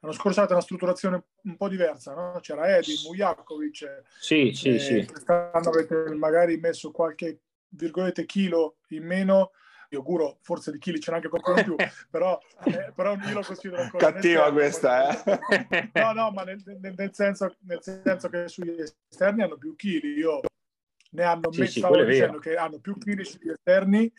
L'anno scorso avete una strutturazione un po' diversa, no? C'era Edi, Mujakovic. Sì, sì, sì. Quest'anno avete magari messo qualche, virgolette, chilo in meno. Io auguro forse di chili ce n'è anche qualcuno in più, però, eh, però io lo considero ancora... Cattiva esterno, questa, eh? No, no, ma nel, nel, nel, senso, nel senso che sugli esterni hanno più chili. Io ne hanno sì, messo, sì, stavo dicendo che hanno più chili sugli esterni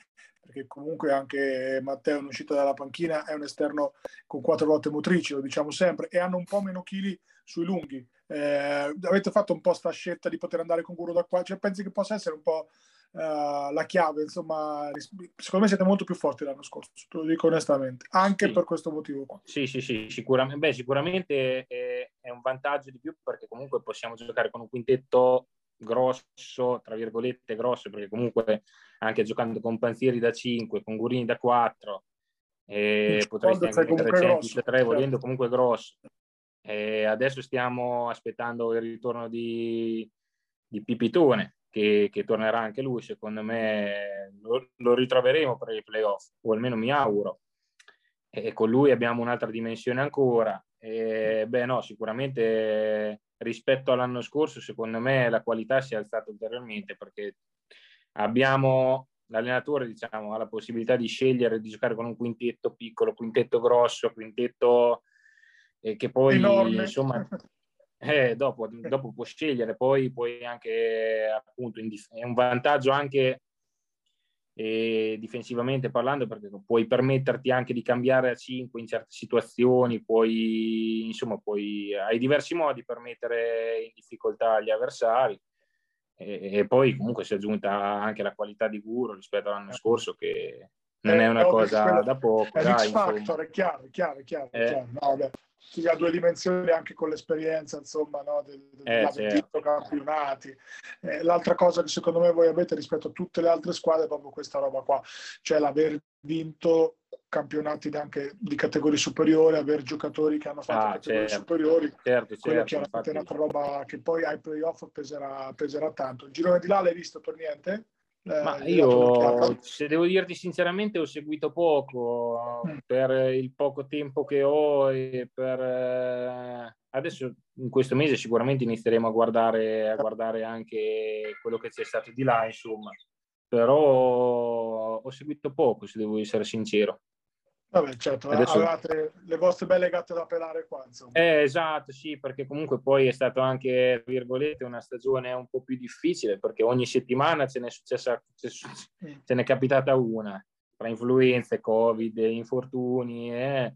perché comunque anche Matteo in uscita dalla panchina è un esterno con quattro ruote motrici, lo diciamo sempre, e hanno un po' meno chili sui lunghi. Eh, avete fatto un po' sta scelta di poter andare con Guru da qua? Cioè, pensi che possa essere un po' uh, la chiave? Insomma, secondo me siete molto più forti l'anno scorso, te lo dico onestamente, anche sì. per questo motivo qua. Sì, sì, sì, sicuramente, beh, sicuramente è, è un vantaggio di più perché comunque possiamo giocare con un quintetto grosso, tra virgolette grosso, perché comunque anche giocando con Panzieri da 5, con Gurini da 4, e potresti anche mettere Centis da 3 certo. volendo comunque grosso. E adesso stiamo aspettando il ritorno di, di Pipitone, che, che, tornerà anche lui, secondo me lo, lo ritroveremo per i playoff, o almeno mi auguro. E con lui abbiamo un'altra dimensione ancora. E, beh, no, sicuramente rispetto all'anno scorso, secondo me la qualità si è alzata ulteriormente perché abbiamo l'allenatore diciamo, ha la possibilità di scegliere di giocare con un quintetto piccolo, quintetto grosso, quintetto eh, che poi Enorme. insomma eh, dopo, dopo può scegliere, poi, poi anche appunto dif- è un vantaggio anche e difensivamente parlando perché puoi permetterti anche di cambiare a 5 in certe situazioni, puoi, insomma, puoi, hai diversi modi per mettere in difficoltà gli avversari e, e poi comunque si è aggiunta anche la qualità di Guro rispetto all'anno scorso che non eh, è una cosa quello, da poco. È dai, factor, è chiaro, è chiaro, è chiaro. Eh. chiaro. No, beh, si ha due dimensioni anche con l'esperienza, insomma, no, del, del eh, certo. campionati. Eh, l'altra cosa che secondo me voi avete rispetto a tutte le altre squadre è proprio questa roba qua, cioè l'aver vinto campionati anche di categorie superiori, aver giocatori che hanno fatto ah, categorie certo. superiori, certo, certo, chiaramente è un'altra roba che poi ai playoff peserà, peserà tanto. Il girone di là l'hai visto per niente? Eh, Ma io, se devo dirti sinceramente, ho seguito poco mm. per il poco tempo che ho e per... Eh, adesso in questo mese sicuramente inizieremo a guardare, a guardare anche quello che c'è stato di là, insomma. Però ho seguito poco, se devo essere sincero. Vabbè, certo, Adesso... avevate le vostre belle gatte da pelare qua, insomma. Eh, esatto, sì, perché comunque poi è stato anche, virgolette, una stagione un po' più difficile, perché ogni settimana ce n'è successa, ce n'è capitata una, tra influenze, covid, infortuni, eh.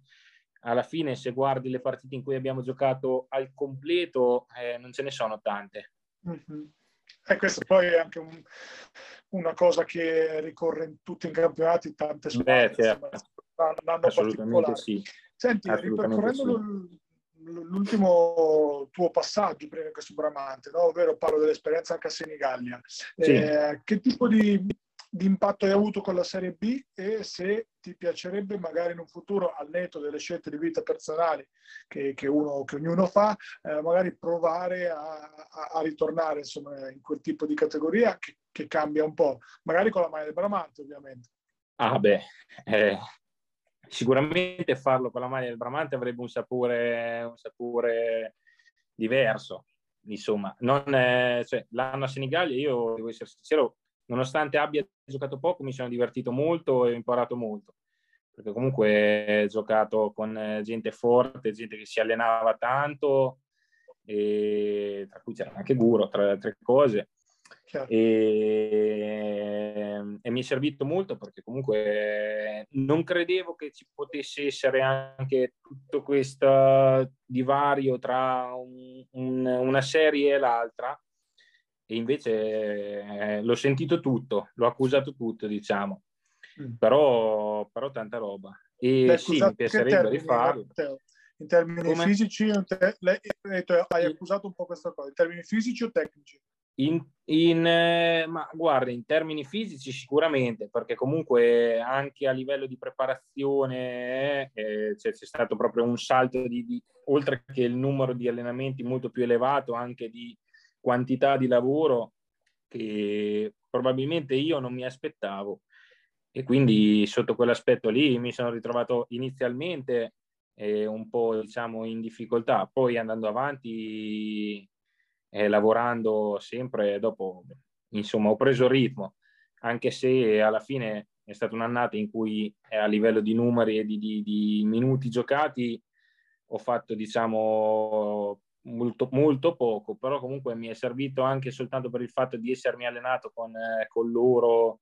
alla fine se guardi le partite in cui abbiamo giocato al completo, eh, non ce ne sono tante. Mm-hmm. E questo poi è anche un, una cosa che ricorre in tutti i campionati, tante squadre. Beh, certo l'anno Assolutamente sì. Senti, ripercorrendo sì. l'ultimo tuo passaggio prima che su Bramante, no? ovvero parlo dell'esperienza anche a Senigallia, sì. eh, che tipo di, di, impatto hai avuto con la Serie B e se ti piacerebbe magari in un futuro, al netto delle scelte di vita personali che, che, uno, che ognuno fa, eh, magari provare a, a, a ritornare insomma, in quel tipo di categoria che, che, cambia un po', magari con la maglia del Bramante ovviamente. Ah beh, eh, sicuramente farlo con la maglia del Bramante avrebbe un sapore, un sapore diverso. Insomma, non, eh, cioè, l'anno a Senigallia, io devo essere sincero, nonostante abbia giocato poco, mi sono divertito molto e ho imparato molto. Perché comunque ho giocato con gente forte, gente che si allenava tanto, e, tra cui c'era anche Guro, tra le altre cose. E, e, mi è servito molto perché comunque non credevo che ci potesse essere anche tutto questo divario tra un, un, una serie e l'altra e invece eh, l'ho sentito tutto, l'ho accusato tutto diciamo, mm. però, però tanta roba e Beh, sì, mi piacerebbe rifarlo. In termini Come? fisici, lei, hai accusato un po' questa cosa, in termini fisici o tecnici? In, in, eh, ma guarda, in termini fisici sicuramente, perché comunque anche a livello di preparazione eh, c'è, c'è, stato proprio un salto di, di, oltre che il numero di allenamenti molto più elevato, anche di quantità di lavoro che probabilmente io non mi aspettavo. E quindi sotto quell'aspetto lì mi sono ritrovato inizialmente eh, un po' diciamo in difficoltà, poi andando avanti eh, lavorando sempre dopo, insomma, ho preso ritmo, anche se alla fine è stata un'annata in cui eh, a livello di numeri e di, di, di minuti giocati ho fatto, diciamo, molto, molto poco, però comunque mi è servito anche soltanto per il fatto di essermi allenato con, eh, con loro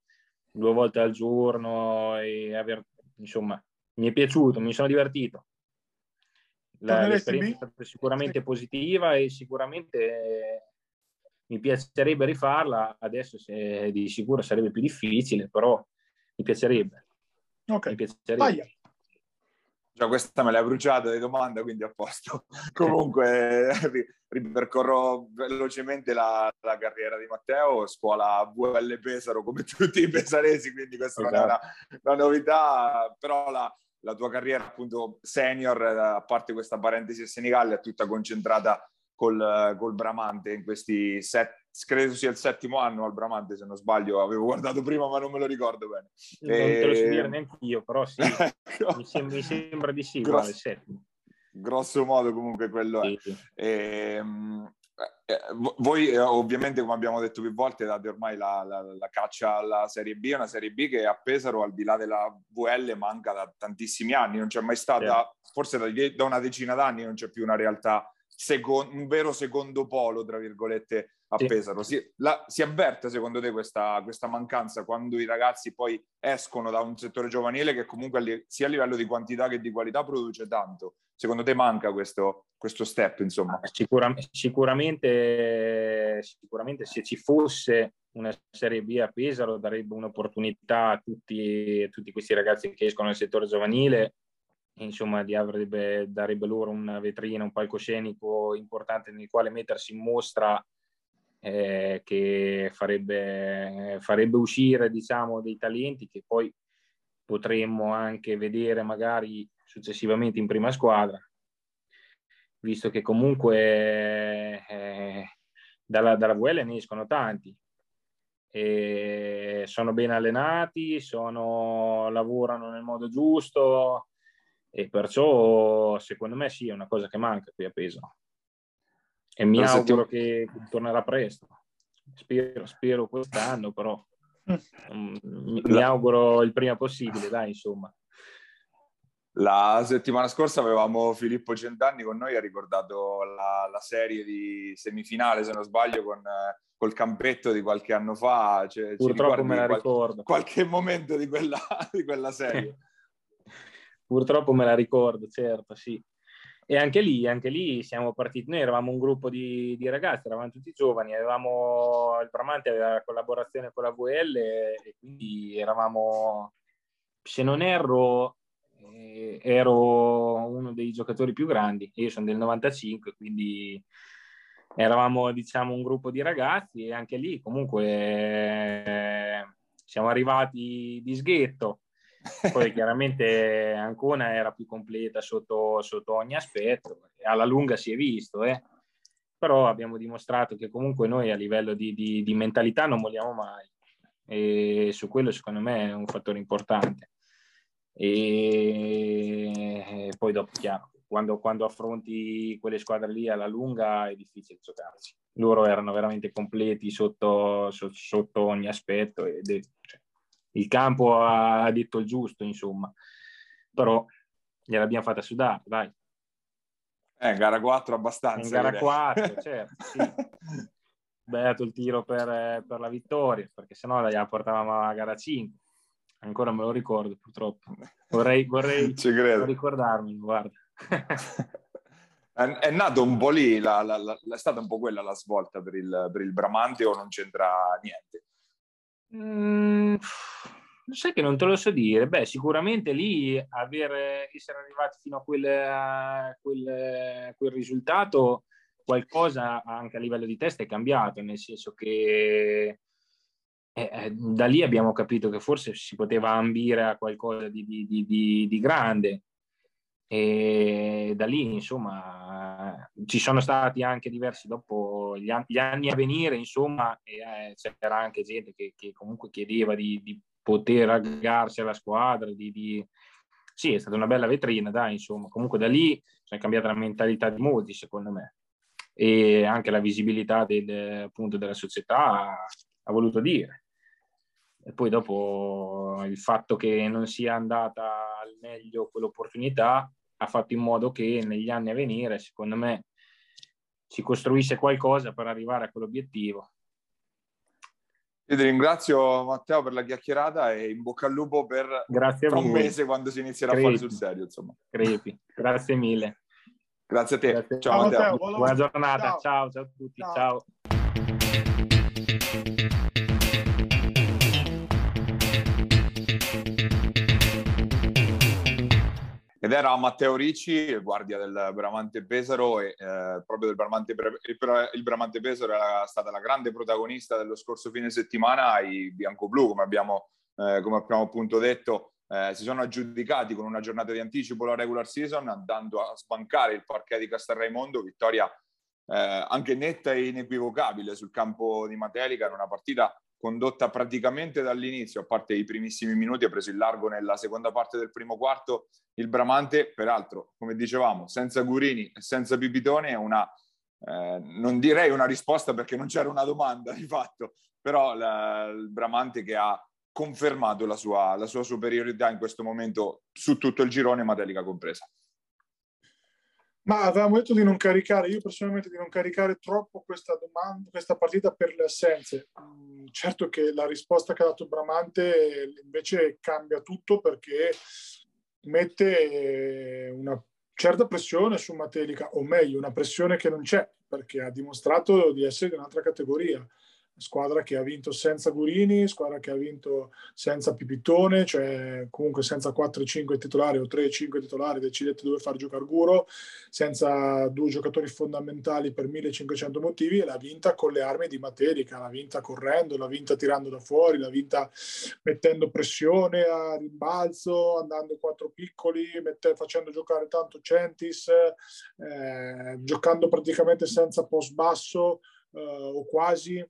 due volte al giorno e aver, insomma, mi è piaciuto, mi sono divertito la, l'esperienza è stata sicuramente positiva e sicuramente eh, mi piacerebbe rifarla. Adesso se, di sicuro sarebbe più difficile, però mi piacerebbe. Ok, mi piacerebbe. Già questa me l'hai bruciata di domanda, quindi a posto. Comunque ripercorro velocemente la, la, carriera di Matteo, scuola VL Pesaro come tutti i pesaresi, quindi questa esatto. non è una, esatto. una novità, però la, la tua carriera appunto senior, eh, a parte questa parentesi a Senigallia, è tutta concentrata col, col Bramante in questi set, credo sia il settimo anno al Bramante se non sbaglio, avevo guardato prima ma non me lo ricordo bene. Non e... te lo so dire neanche io, però sì, ecco. mi, sembra, mi, sembra, di sì, Grosso, vale. Grosso modo comunque quello è. Sì. E, ehm, eh, eh voi eh, ovviamente, come abbiamo detto più volte, date ormai la, la, la, caccia alla Serie B, una Serie B che a Pesaro, al di là della VL, manca da tantissimi anni, non c'è mai stata, yeah. forse da, da, una decina d'anni non c'è più una realtà, second, un vero secondo polo, tra virgolette, a sì. Pesaro. Si, la, si, avverte secondo te questa, questa, mancanza quando i ragazzi poi escono da un settore giovanile che comunque sia a livello di quantità che di qualità produce tanto? Secondo te manca questo, questo step, insomma? Sicura, sicuramente, sicuramente se ci fosse una Serie B a Pesaro darebbe un'opportunità a tutti, a tutti questi ragazzi che escono dal settore giovanile insomma avrebbe, darebbe loro una vetrina, un palcoscenico importante nel quale mettersi in mostra eh, che farebbe, farebbe uscire diciamo dei talenti che poi potremmo anche vedere magari successivamente in prima squadra visto che comunque eh, dalla, dalla VL ne escono tanti. E sono ben allenati, sono, lavorano nel modo giusto e perciò secondo me sì, è una cosa che manca qui a Pesaro e mi auguro settim- che tornerà presto. Spero, spero quest'anno, però um, mi, mi auguro il prima possibile, dai, insomma. La settimana scorsa avevamo Filippo Centanni con noi, ha ricordato la, la serie di semifinale, se non sbaglio, con, col campetto di qualche anno fa. Cioè, Purtroppo me la qualche, ricordo. Qualche momento di quella, di quella serie. Purtroppo me la ricordo, certo, sì. E anche lì, anche lì siamo partiti, noi eravamo un gruppo di, di ragazzi, eravamo tutti giovani, avevamo, il Bramante aveva collaborazione con la VL e quindi eravamo, se non erro, eh, ero uno dei giocatori più grandi, io sono del 95, quindi eravamo diciamo un gruppo di ragazzi e anche lì comunque eh, siamo arrivati di sghetto poi chiaramente Ancona era più completa sotto, sotto ogni aspetto, alla lunga si è visto, eh? però abbiamo dimostrato che comunque noi a livello di, di, di mentalità non molliamo mai e su quello secondo me è un fattore importante. E poi dopo, chiaro, quando, quando, affronti quelle squadre lì alla lunga è difficile giocarci. Loro erano veramente completi sotto, sotto, sotto ogni aspetto ed è, cioè, il campo ha detto il giusto, insomma, però gliel'abbiamo fatta sudare, dai. Eh, gara 4 abbastanza. In gara direi. 4, certo, sì. Beato il tiro per, per, la vittoria, perché sennò la portavamo a gara 5. Ancora me lo ricordo, purtroppo. Vorrei, vorrei ricordarmi, guarda. È, è, nato un po' lì, la, la, la, è stata un po' quella la svolta per il, per il Bramante o non c'entra niente? Mm, sai che non te lo so dire. Beh, sicuramente lì aver, essere arrivati fino a quel, a quel, quel risultato, qualcosa anche a livello di testa è cambiato, nel senso che eh, eh da lì abbiamo capito che forse si poteva ambire a qualcosa di, di, di, di grande e da lì insomma ci sono stati anche diversi dopo gli, an- gli anni a venire insomma e, eh, c'era anche gente che, che comunque chiedeva di, di, poter aggarsi alla squadra di, di, sì è stata una bella vetrina dai insomma. Comunque da lì è cambiata la mentalità di molti secondo me. E anche la visibilità del, appunto della società ha voluto dire. E poi dopo il fatto che non sia andata al meglio quell'opportunità ha fatto in modo che negli anni a venire, secondo me, si costruisse qualcosa per arrivare a quell'obiettivo. Io ti ringrazio Matteo per la chiacchierata e in bocca al lupo per Grazie un mese quando si inizierà Crepi. a fare sul serio. Insomma. Crepi. Grazie mille. Grazie a te. Grazie. Ciao, ciao Matteo. Matteo. Buona giornata. Ciao, ciao, ciao a tutti. ciao. ciao. Ed era Matteo Ricci, guardia del Bramante Pesaro e eh, proprio del Bramante, il, Bramante Pesaro era stata la grande protagonista dello scorso fine settimana ai bianco-blu, come abbiamo, eh, come abbiamo appunto detto, eh, si sono aggiudicati con una giornata di anticipo la regular season andando a sbancare il parquet di Castelraimondo, vittoria eh, anche netta e inequivocabile sul campo di Matelica in una partita condotta praticamente dall'inizio, a parte i primissimi minuti, ha preso il largo nella seconda parte del primo quarto. Il Bramante, peraltro, come dicevamo, senza Gurini e senza Pipitone, è una, eh, non direi una risposta perché non c'era una domanda di fatto, però la, il Bramante che ha confermato la sua, la sua superiorità in questo momento su tutto il girone, Matelica compresa. Ma avevamo detto di non caricare, io personalmente di non caricare troppo questa, domanda, questa partita per le assenze. Mm, certo che la risposta che ha dato Bramante invece cambia tutto perché mette una certa pressione su Matelica, o meglio, una pressione che non c'è perché ha dimostrato di essere di un'altra categoria squadra che ha vinto senza Gurini, squadra che ha vinto senza Pipitone, cioè comunque senza 4-5 titolari o 3-5 titolari, decidete dove far giocare Guro, senza due giocatori fondamentali per 1500 motivi e l'ha vinta con le armi di Materica, l'ha vinta correndo, l'ha vinta tirando da fuori, l'ha vinta mettendo pressione a rimbalzo, andando quattro piccoli, mette, facendo giocare tanto Centis, eh, giocando praticamente senza post basso eh, o quasi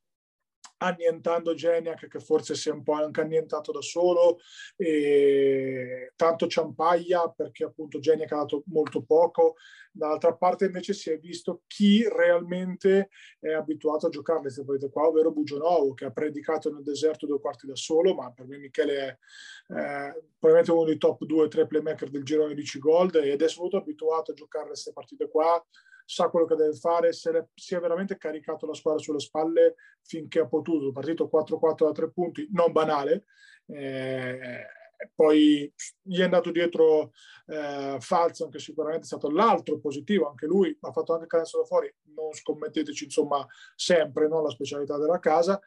annientando Geniac che forse si è un po' anche annientato da solo e tanto Ciampaglia perché appunto Geniac ha dato molto poco. Dall'altra parte invece si è visto chi realmente è abituato a giocare queste partite qua ovvero Bugionovo che ha predicato nel deserto due quarti da solo ma per me Michele è eh, probabilmente uno dei top 2-3 playmaker del girone di C-Gold ed è soprattutto abituato a giocare queste partite qua sa quello che deve fare, se si è veramente caricato la squadra sulle spalle finché ha potuto, partito 4-4 da tre punti, non banale, eh, poi gli è andato dietro eh, Falzon che sicuramente è stato l'altro positivo, anche lui ha fatto anche canestro da fuori, non scommetteteci insomma sempre, no? la specialità della casa,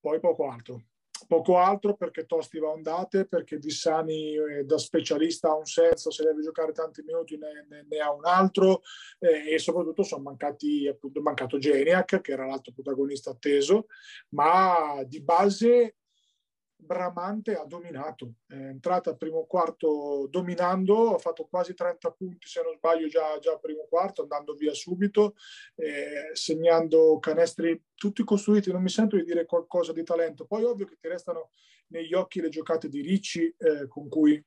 poi poco altro poco altro perché Tosti va ondate, perché Vissani eh, da specialista ha un senso, se deve giocare tanti minuti ne, ne, ne ha un altro eh, e soprattutto sono mancati, appunto, mancato Geniac che era l'altro protagonista atteso, ma di base Bramante ha dominato, è entrata al primo quarto dominando, ha fatto quasi 30 punti se non sbaglio già, al primo quarto, andando via subito, eh, segnando canestri tutti costruiti, non mi sento di dire qualcosa di talento, poi ovvio che ti restano negli occhi le giocate di Ricci eh, con cui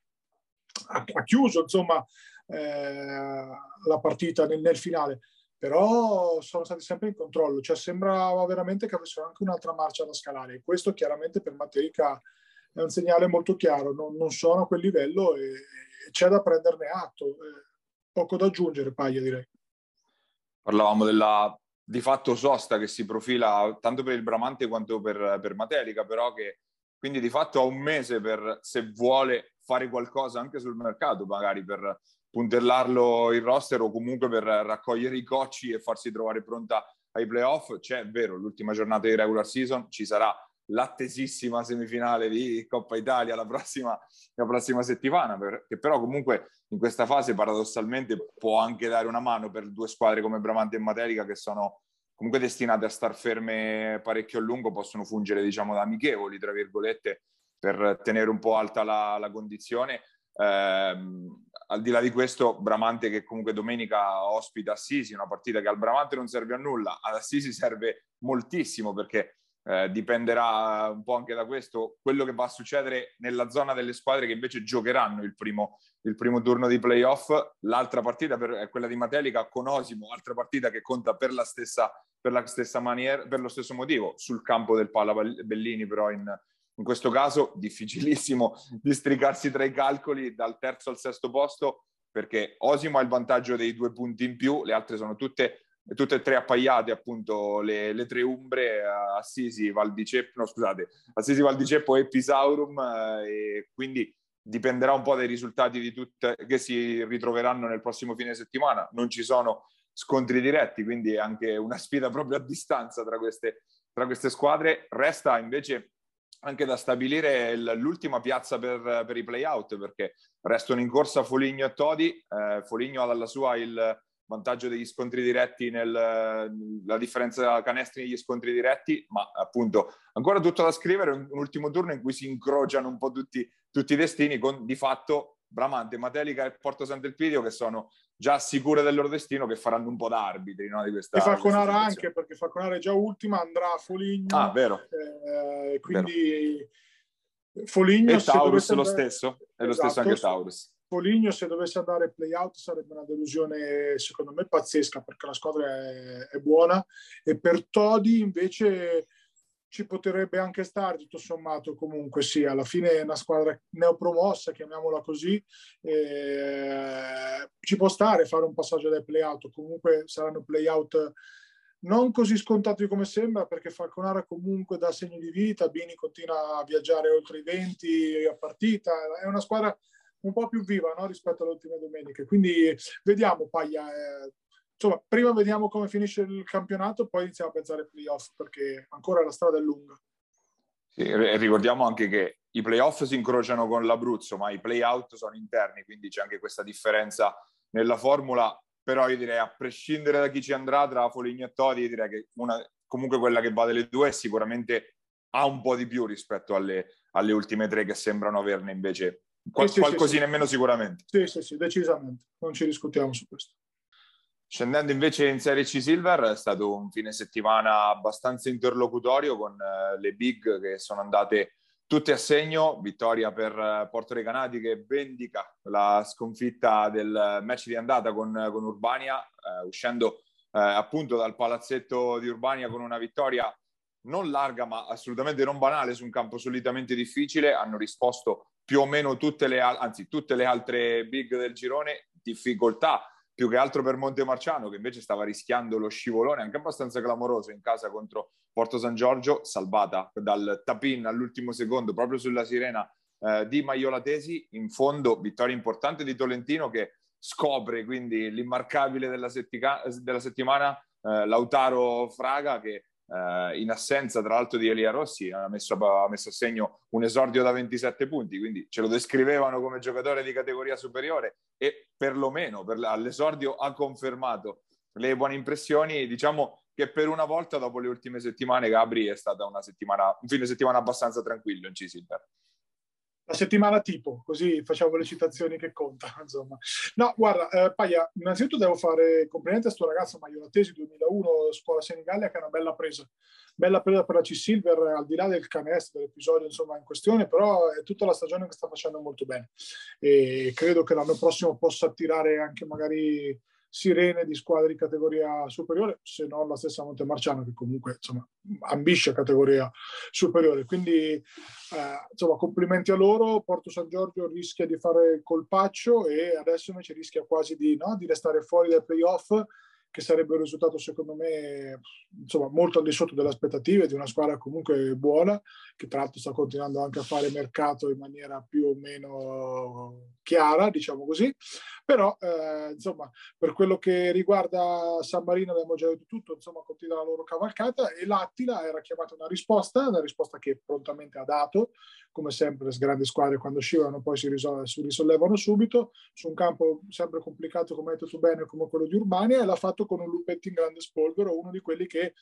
ha, ha chiuso insomma eh, la partita nel, nel finale però sono stati sempre in controllo, cioè sembrava veramente che avessero anche un'altra marcia da scalare e questo chiaramente per Matterica è un segnale molto chiaro, non, non sono a quel livello e, e c'è da prenderne atto, eh, poco da aggiungere Paglia direi. Parlavamo della di fatto sosta che si profila tanto per il Bramante quanto per, per Materica, però che quindi di fatto ha un mese per, se vuole fare qualcosa anche sul mercato, magari per puntellarlo il roster o comunque per raccogliere i cocci e farsi trovare pronta ai playoff. C'è, è vero, l'ultima giornata di regular season ci sarà l'attesissima semifinale di Coppa Italia la prossima, la prossima settimana, che però comunque in questa fase paradossalmente può anche dare una mano per due squadre come Bramante e Materica che sono comunque destinate a star ferme parecchio a lungo, possono fungere diciamo da amichevoli, tra virgolette, per tenere un po' alta la, la condizione. Eh, al di là di questo, Bramante che comunque domenica ospita Assisi, una partita che al Bramante non serve a nulla, ad Assisi serve moltissimo perché eh, dipenderà un po' anche da questo quello che va a succedere nella zona delle squadre che invece giocheranno il primo, il primo turno di playoff. L'altra partita per, è quella di Matelica con Osimo, altra partita che conta per la stessa, per la stessa maniera, per lo stesso motivo, sul campo del Palla Bellini, però in, in questo caso difficilissimo districarsi tra i calcoli dal terzo al sesto posto perché Osimo ha il vantaggio dei due punti in più, le altre sono tutte, tutte e tre appaiate, appunto le, le tre umbre, Assisi, Valdiceppo, no scusate, Assisi, Valdiceppo e Pisaurum, eh, e quindi dipenderà un po' dai risultati di tutte che si ritroveranno nel prossimo fine settimana. Non ci sono scontri diretti, quindi è anche una sfida proprio a distanza tra queste, tra queste squadre. Resta invece anche da stabilire l'ultima piazza per, per i playout perché restano in corsa Foligno e Todi. Eh, Foligno ha dalla sua il vantaggio degli scontri diretti, nel, la differenza canestri negli scontri diretti, ma appunto ancora tutto da scrivere, un, un ultimo turno in cui si incrociano un po' tutti, tutti i destini con di fatto Bramante, Matelica e Porto Sant'Elpidio che sono già sicure del loro destino che faranno un po' da arbitri no, di questa e Falconara anche perché Falconara è già ultima andrà a Foligno. Ah vero. Eh, quindi vero. Foligno e Taurus lo stesso è lo stesso esatto. anche Taurus. Foligno se dovesse andare play out sarebbe una delusione secondo me pazzesca perché la squadra è, è buona. E per Todi invece ci potrebbe anche stare tutto sommato comunque sì, alla fine è una squadra neopromossa, chiamiamola così, eh, ci può stare fare un passaggio dai play-out, comunque saranno play-out non così scontati come sembra perché Falconara comunque dà segni di vita, Bini continua a viaggiare oltre i 20 a partita, è una squadra un po' più viva no? rispetto alle ultime domeniche, quindi vediamo Paglia, eh, insomma prima vediamo come finisce il campionato, poi iniziamo a pensare ai playoff perché ancora la strada è lunga. Sì, ricordiamo anche che i playoff si incrociano con l'Abruzzo, ma i playout sono interni, quindi c'è anche questa differenza nella formula però io direi a prescindere da chi ci andrà tra Foligno e Todi, direi che una, comunque quella che va delle due sicuramente ha un po' di più rispetto alle, alle ultime tre che sembrano averne invece qual- sì, qualcosina sì, in meno sicuramente. Sì, sì, sì, decisamente, non ci discutiamo su questo. Scendendo invece in Serie C Silver è stato un fine settimana abbastanza interlocutorio con uh, le big che sono andate tutti a segno, vittoria per eh, Porto Recanati che vendica la sconfitta del match di andata con, con Urbania, eh, uscendo eh, appunto dal palazzetto di Urbania con una vittoria non larga ma assolutamente non banale su un campo solitamente difficile. Hanno risposto più o meno tutte le, anzi, tutte le altre big del girone, difficoltà più che altro per Montemarciano che invece stava rischiando lo scivolone anche abbastanza clamoroso in casa contro Porto San Giorgio, salvata dal tapin all'ultimo secondo proprio sulla sirena eh, di Maiolatesi. In fondo vittoria importante di Tolentino che scopre quindi l'immarcabile della, settica- della settimana eh, Lautaro Fraga che eh, in assenza tra l'altro di Elia Rossi ha messo, ha messo, a segno un esordio da 27 punti, quindi ce lo descrivevano come giocatore di categoria superiore e perlomeno per, all'esordio ha confermato le buone impressioni. Diciamo che per una volta dopo le ultime settimane Gabri è stata una settimana, un fine settimana abbastanza tranquillo in C-Silver la settimana tipo, così facciamo le citazioni che contano, insomma. No, guarda, eh, Paia, innanzitutto devo fare complimenti a questo ragazzo Maiolatesi 2001, scuola Senigallia, che è una bella presa. Bella presa per la C-Silver, al di là del canestro, dell'episodio insomma in questione, però è tutta la stagione che sta facendo molto bene. E credo che l'anno prossimo possa attirare anche magari sirene di squadre di categoria superiore, se non la stessa Montemarciano che comunque insomma, ambisce a categoria superiore. Quindi eh, insomma, complimenti a loro. Porto San Giorgio rischia di fare colpaccio e adesso invece rischia quasi di, no, di restare fuori dai playoff che sarebbe un risultato secondo me insomma, molto al di sotto delle aspettative di una squadra comunque buona, che tra l'altro sta continuando anche a fare mercato in maniera più o meno chiara, diciamo così. Però, eh, insomma, per quello che riguarda San Marino abbiamo già detto tutto, insomma, continua la loro cavalcata e l'Attila era chiamata una risposta, una risposta che prontamente ha dato, come sempre le grandi squadre quando scivolano poi si, risol- si risollevano subito, su un campo sempre complicato come hai detto tu bene, come quello di Urbania, e l'ha fatto con un Lupetti in grande spolvero, uno di quelli che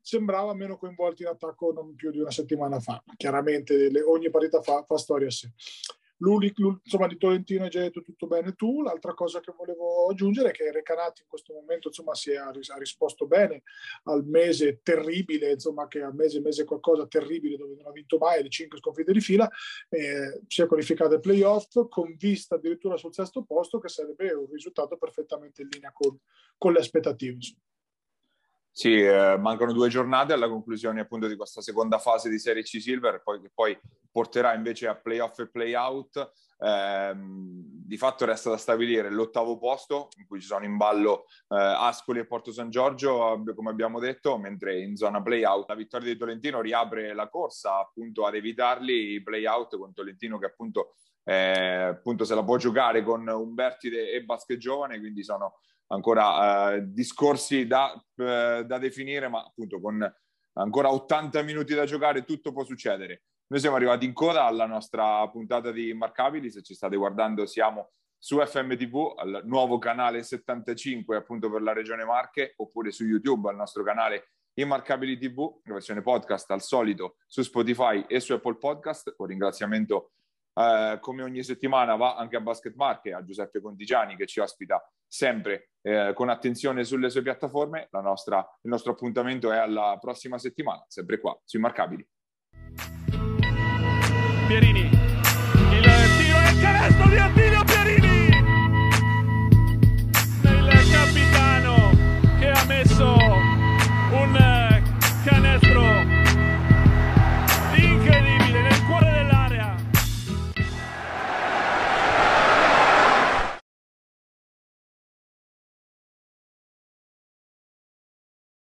sembrava meno coinvolti in attacco non più di una settimana fa. Chiaramente le, ogni partita fa, fa storia a sé. L'unico, insomma, di Tolentino hai già detto tutto bene tu. L'altra cosa che volevo aggiungere è che Recanati in questo momento insomma, si è, ha risposto bene al mese terribile, insomma, che al mese, mese qualcosa terribile dove non ha vinto mai le cinque sconfitte di fila, eh, si è qualificato ai playoff con vista addirittura sul sesto posto, che sarebbe un risultato perfettamente in linea con, con le aspettative. Insomma. Sì, eh, mancano due giornate alla conclusione appunto di questa seconda fase di Serie C Silver, poi, che poi porterà invece a playoff e playout. Eh, di fatto resta da stabilire l'ottavo posto, in cui ci sono in ballo eh, Ascoli e Porto San Giorgio, come abbiamo detto, mentre in zona playout la vittoria di Tolentino riapre la corsa appunto ad evitarli i playout con Tolentino che appunto, eh, appunto se la può giocare con Umbertide e Basche Giovane, quindi sono ancora eh, discorsi da, eh, da, definire, ma appunto con ancora 80 minuti da giocare tutto può succedere. Noi siamo arrivati in coda alla nostra puntata di Immarcabili, se ci state guardando siamo su FMTV, al nuovo canale 75 appunto per la regione Marche, oppure su YouTube al nostro canale Immarcabili TV, la versione podcast al solito su Spotify e su Apple Podcast. Un ringraziamento eh, come ogni settimana va anche a Basket Marche, a Giuseppe Contigiani che ci ospita sempre eh, con attenzione sulle sue piattaforme. Nostra, il nostro appuntamento è alla prossima settimana, sempre qua, sui Marcabili. Pierini, il tiro il canestro di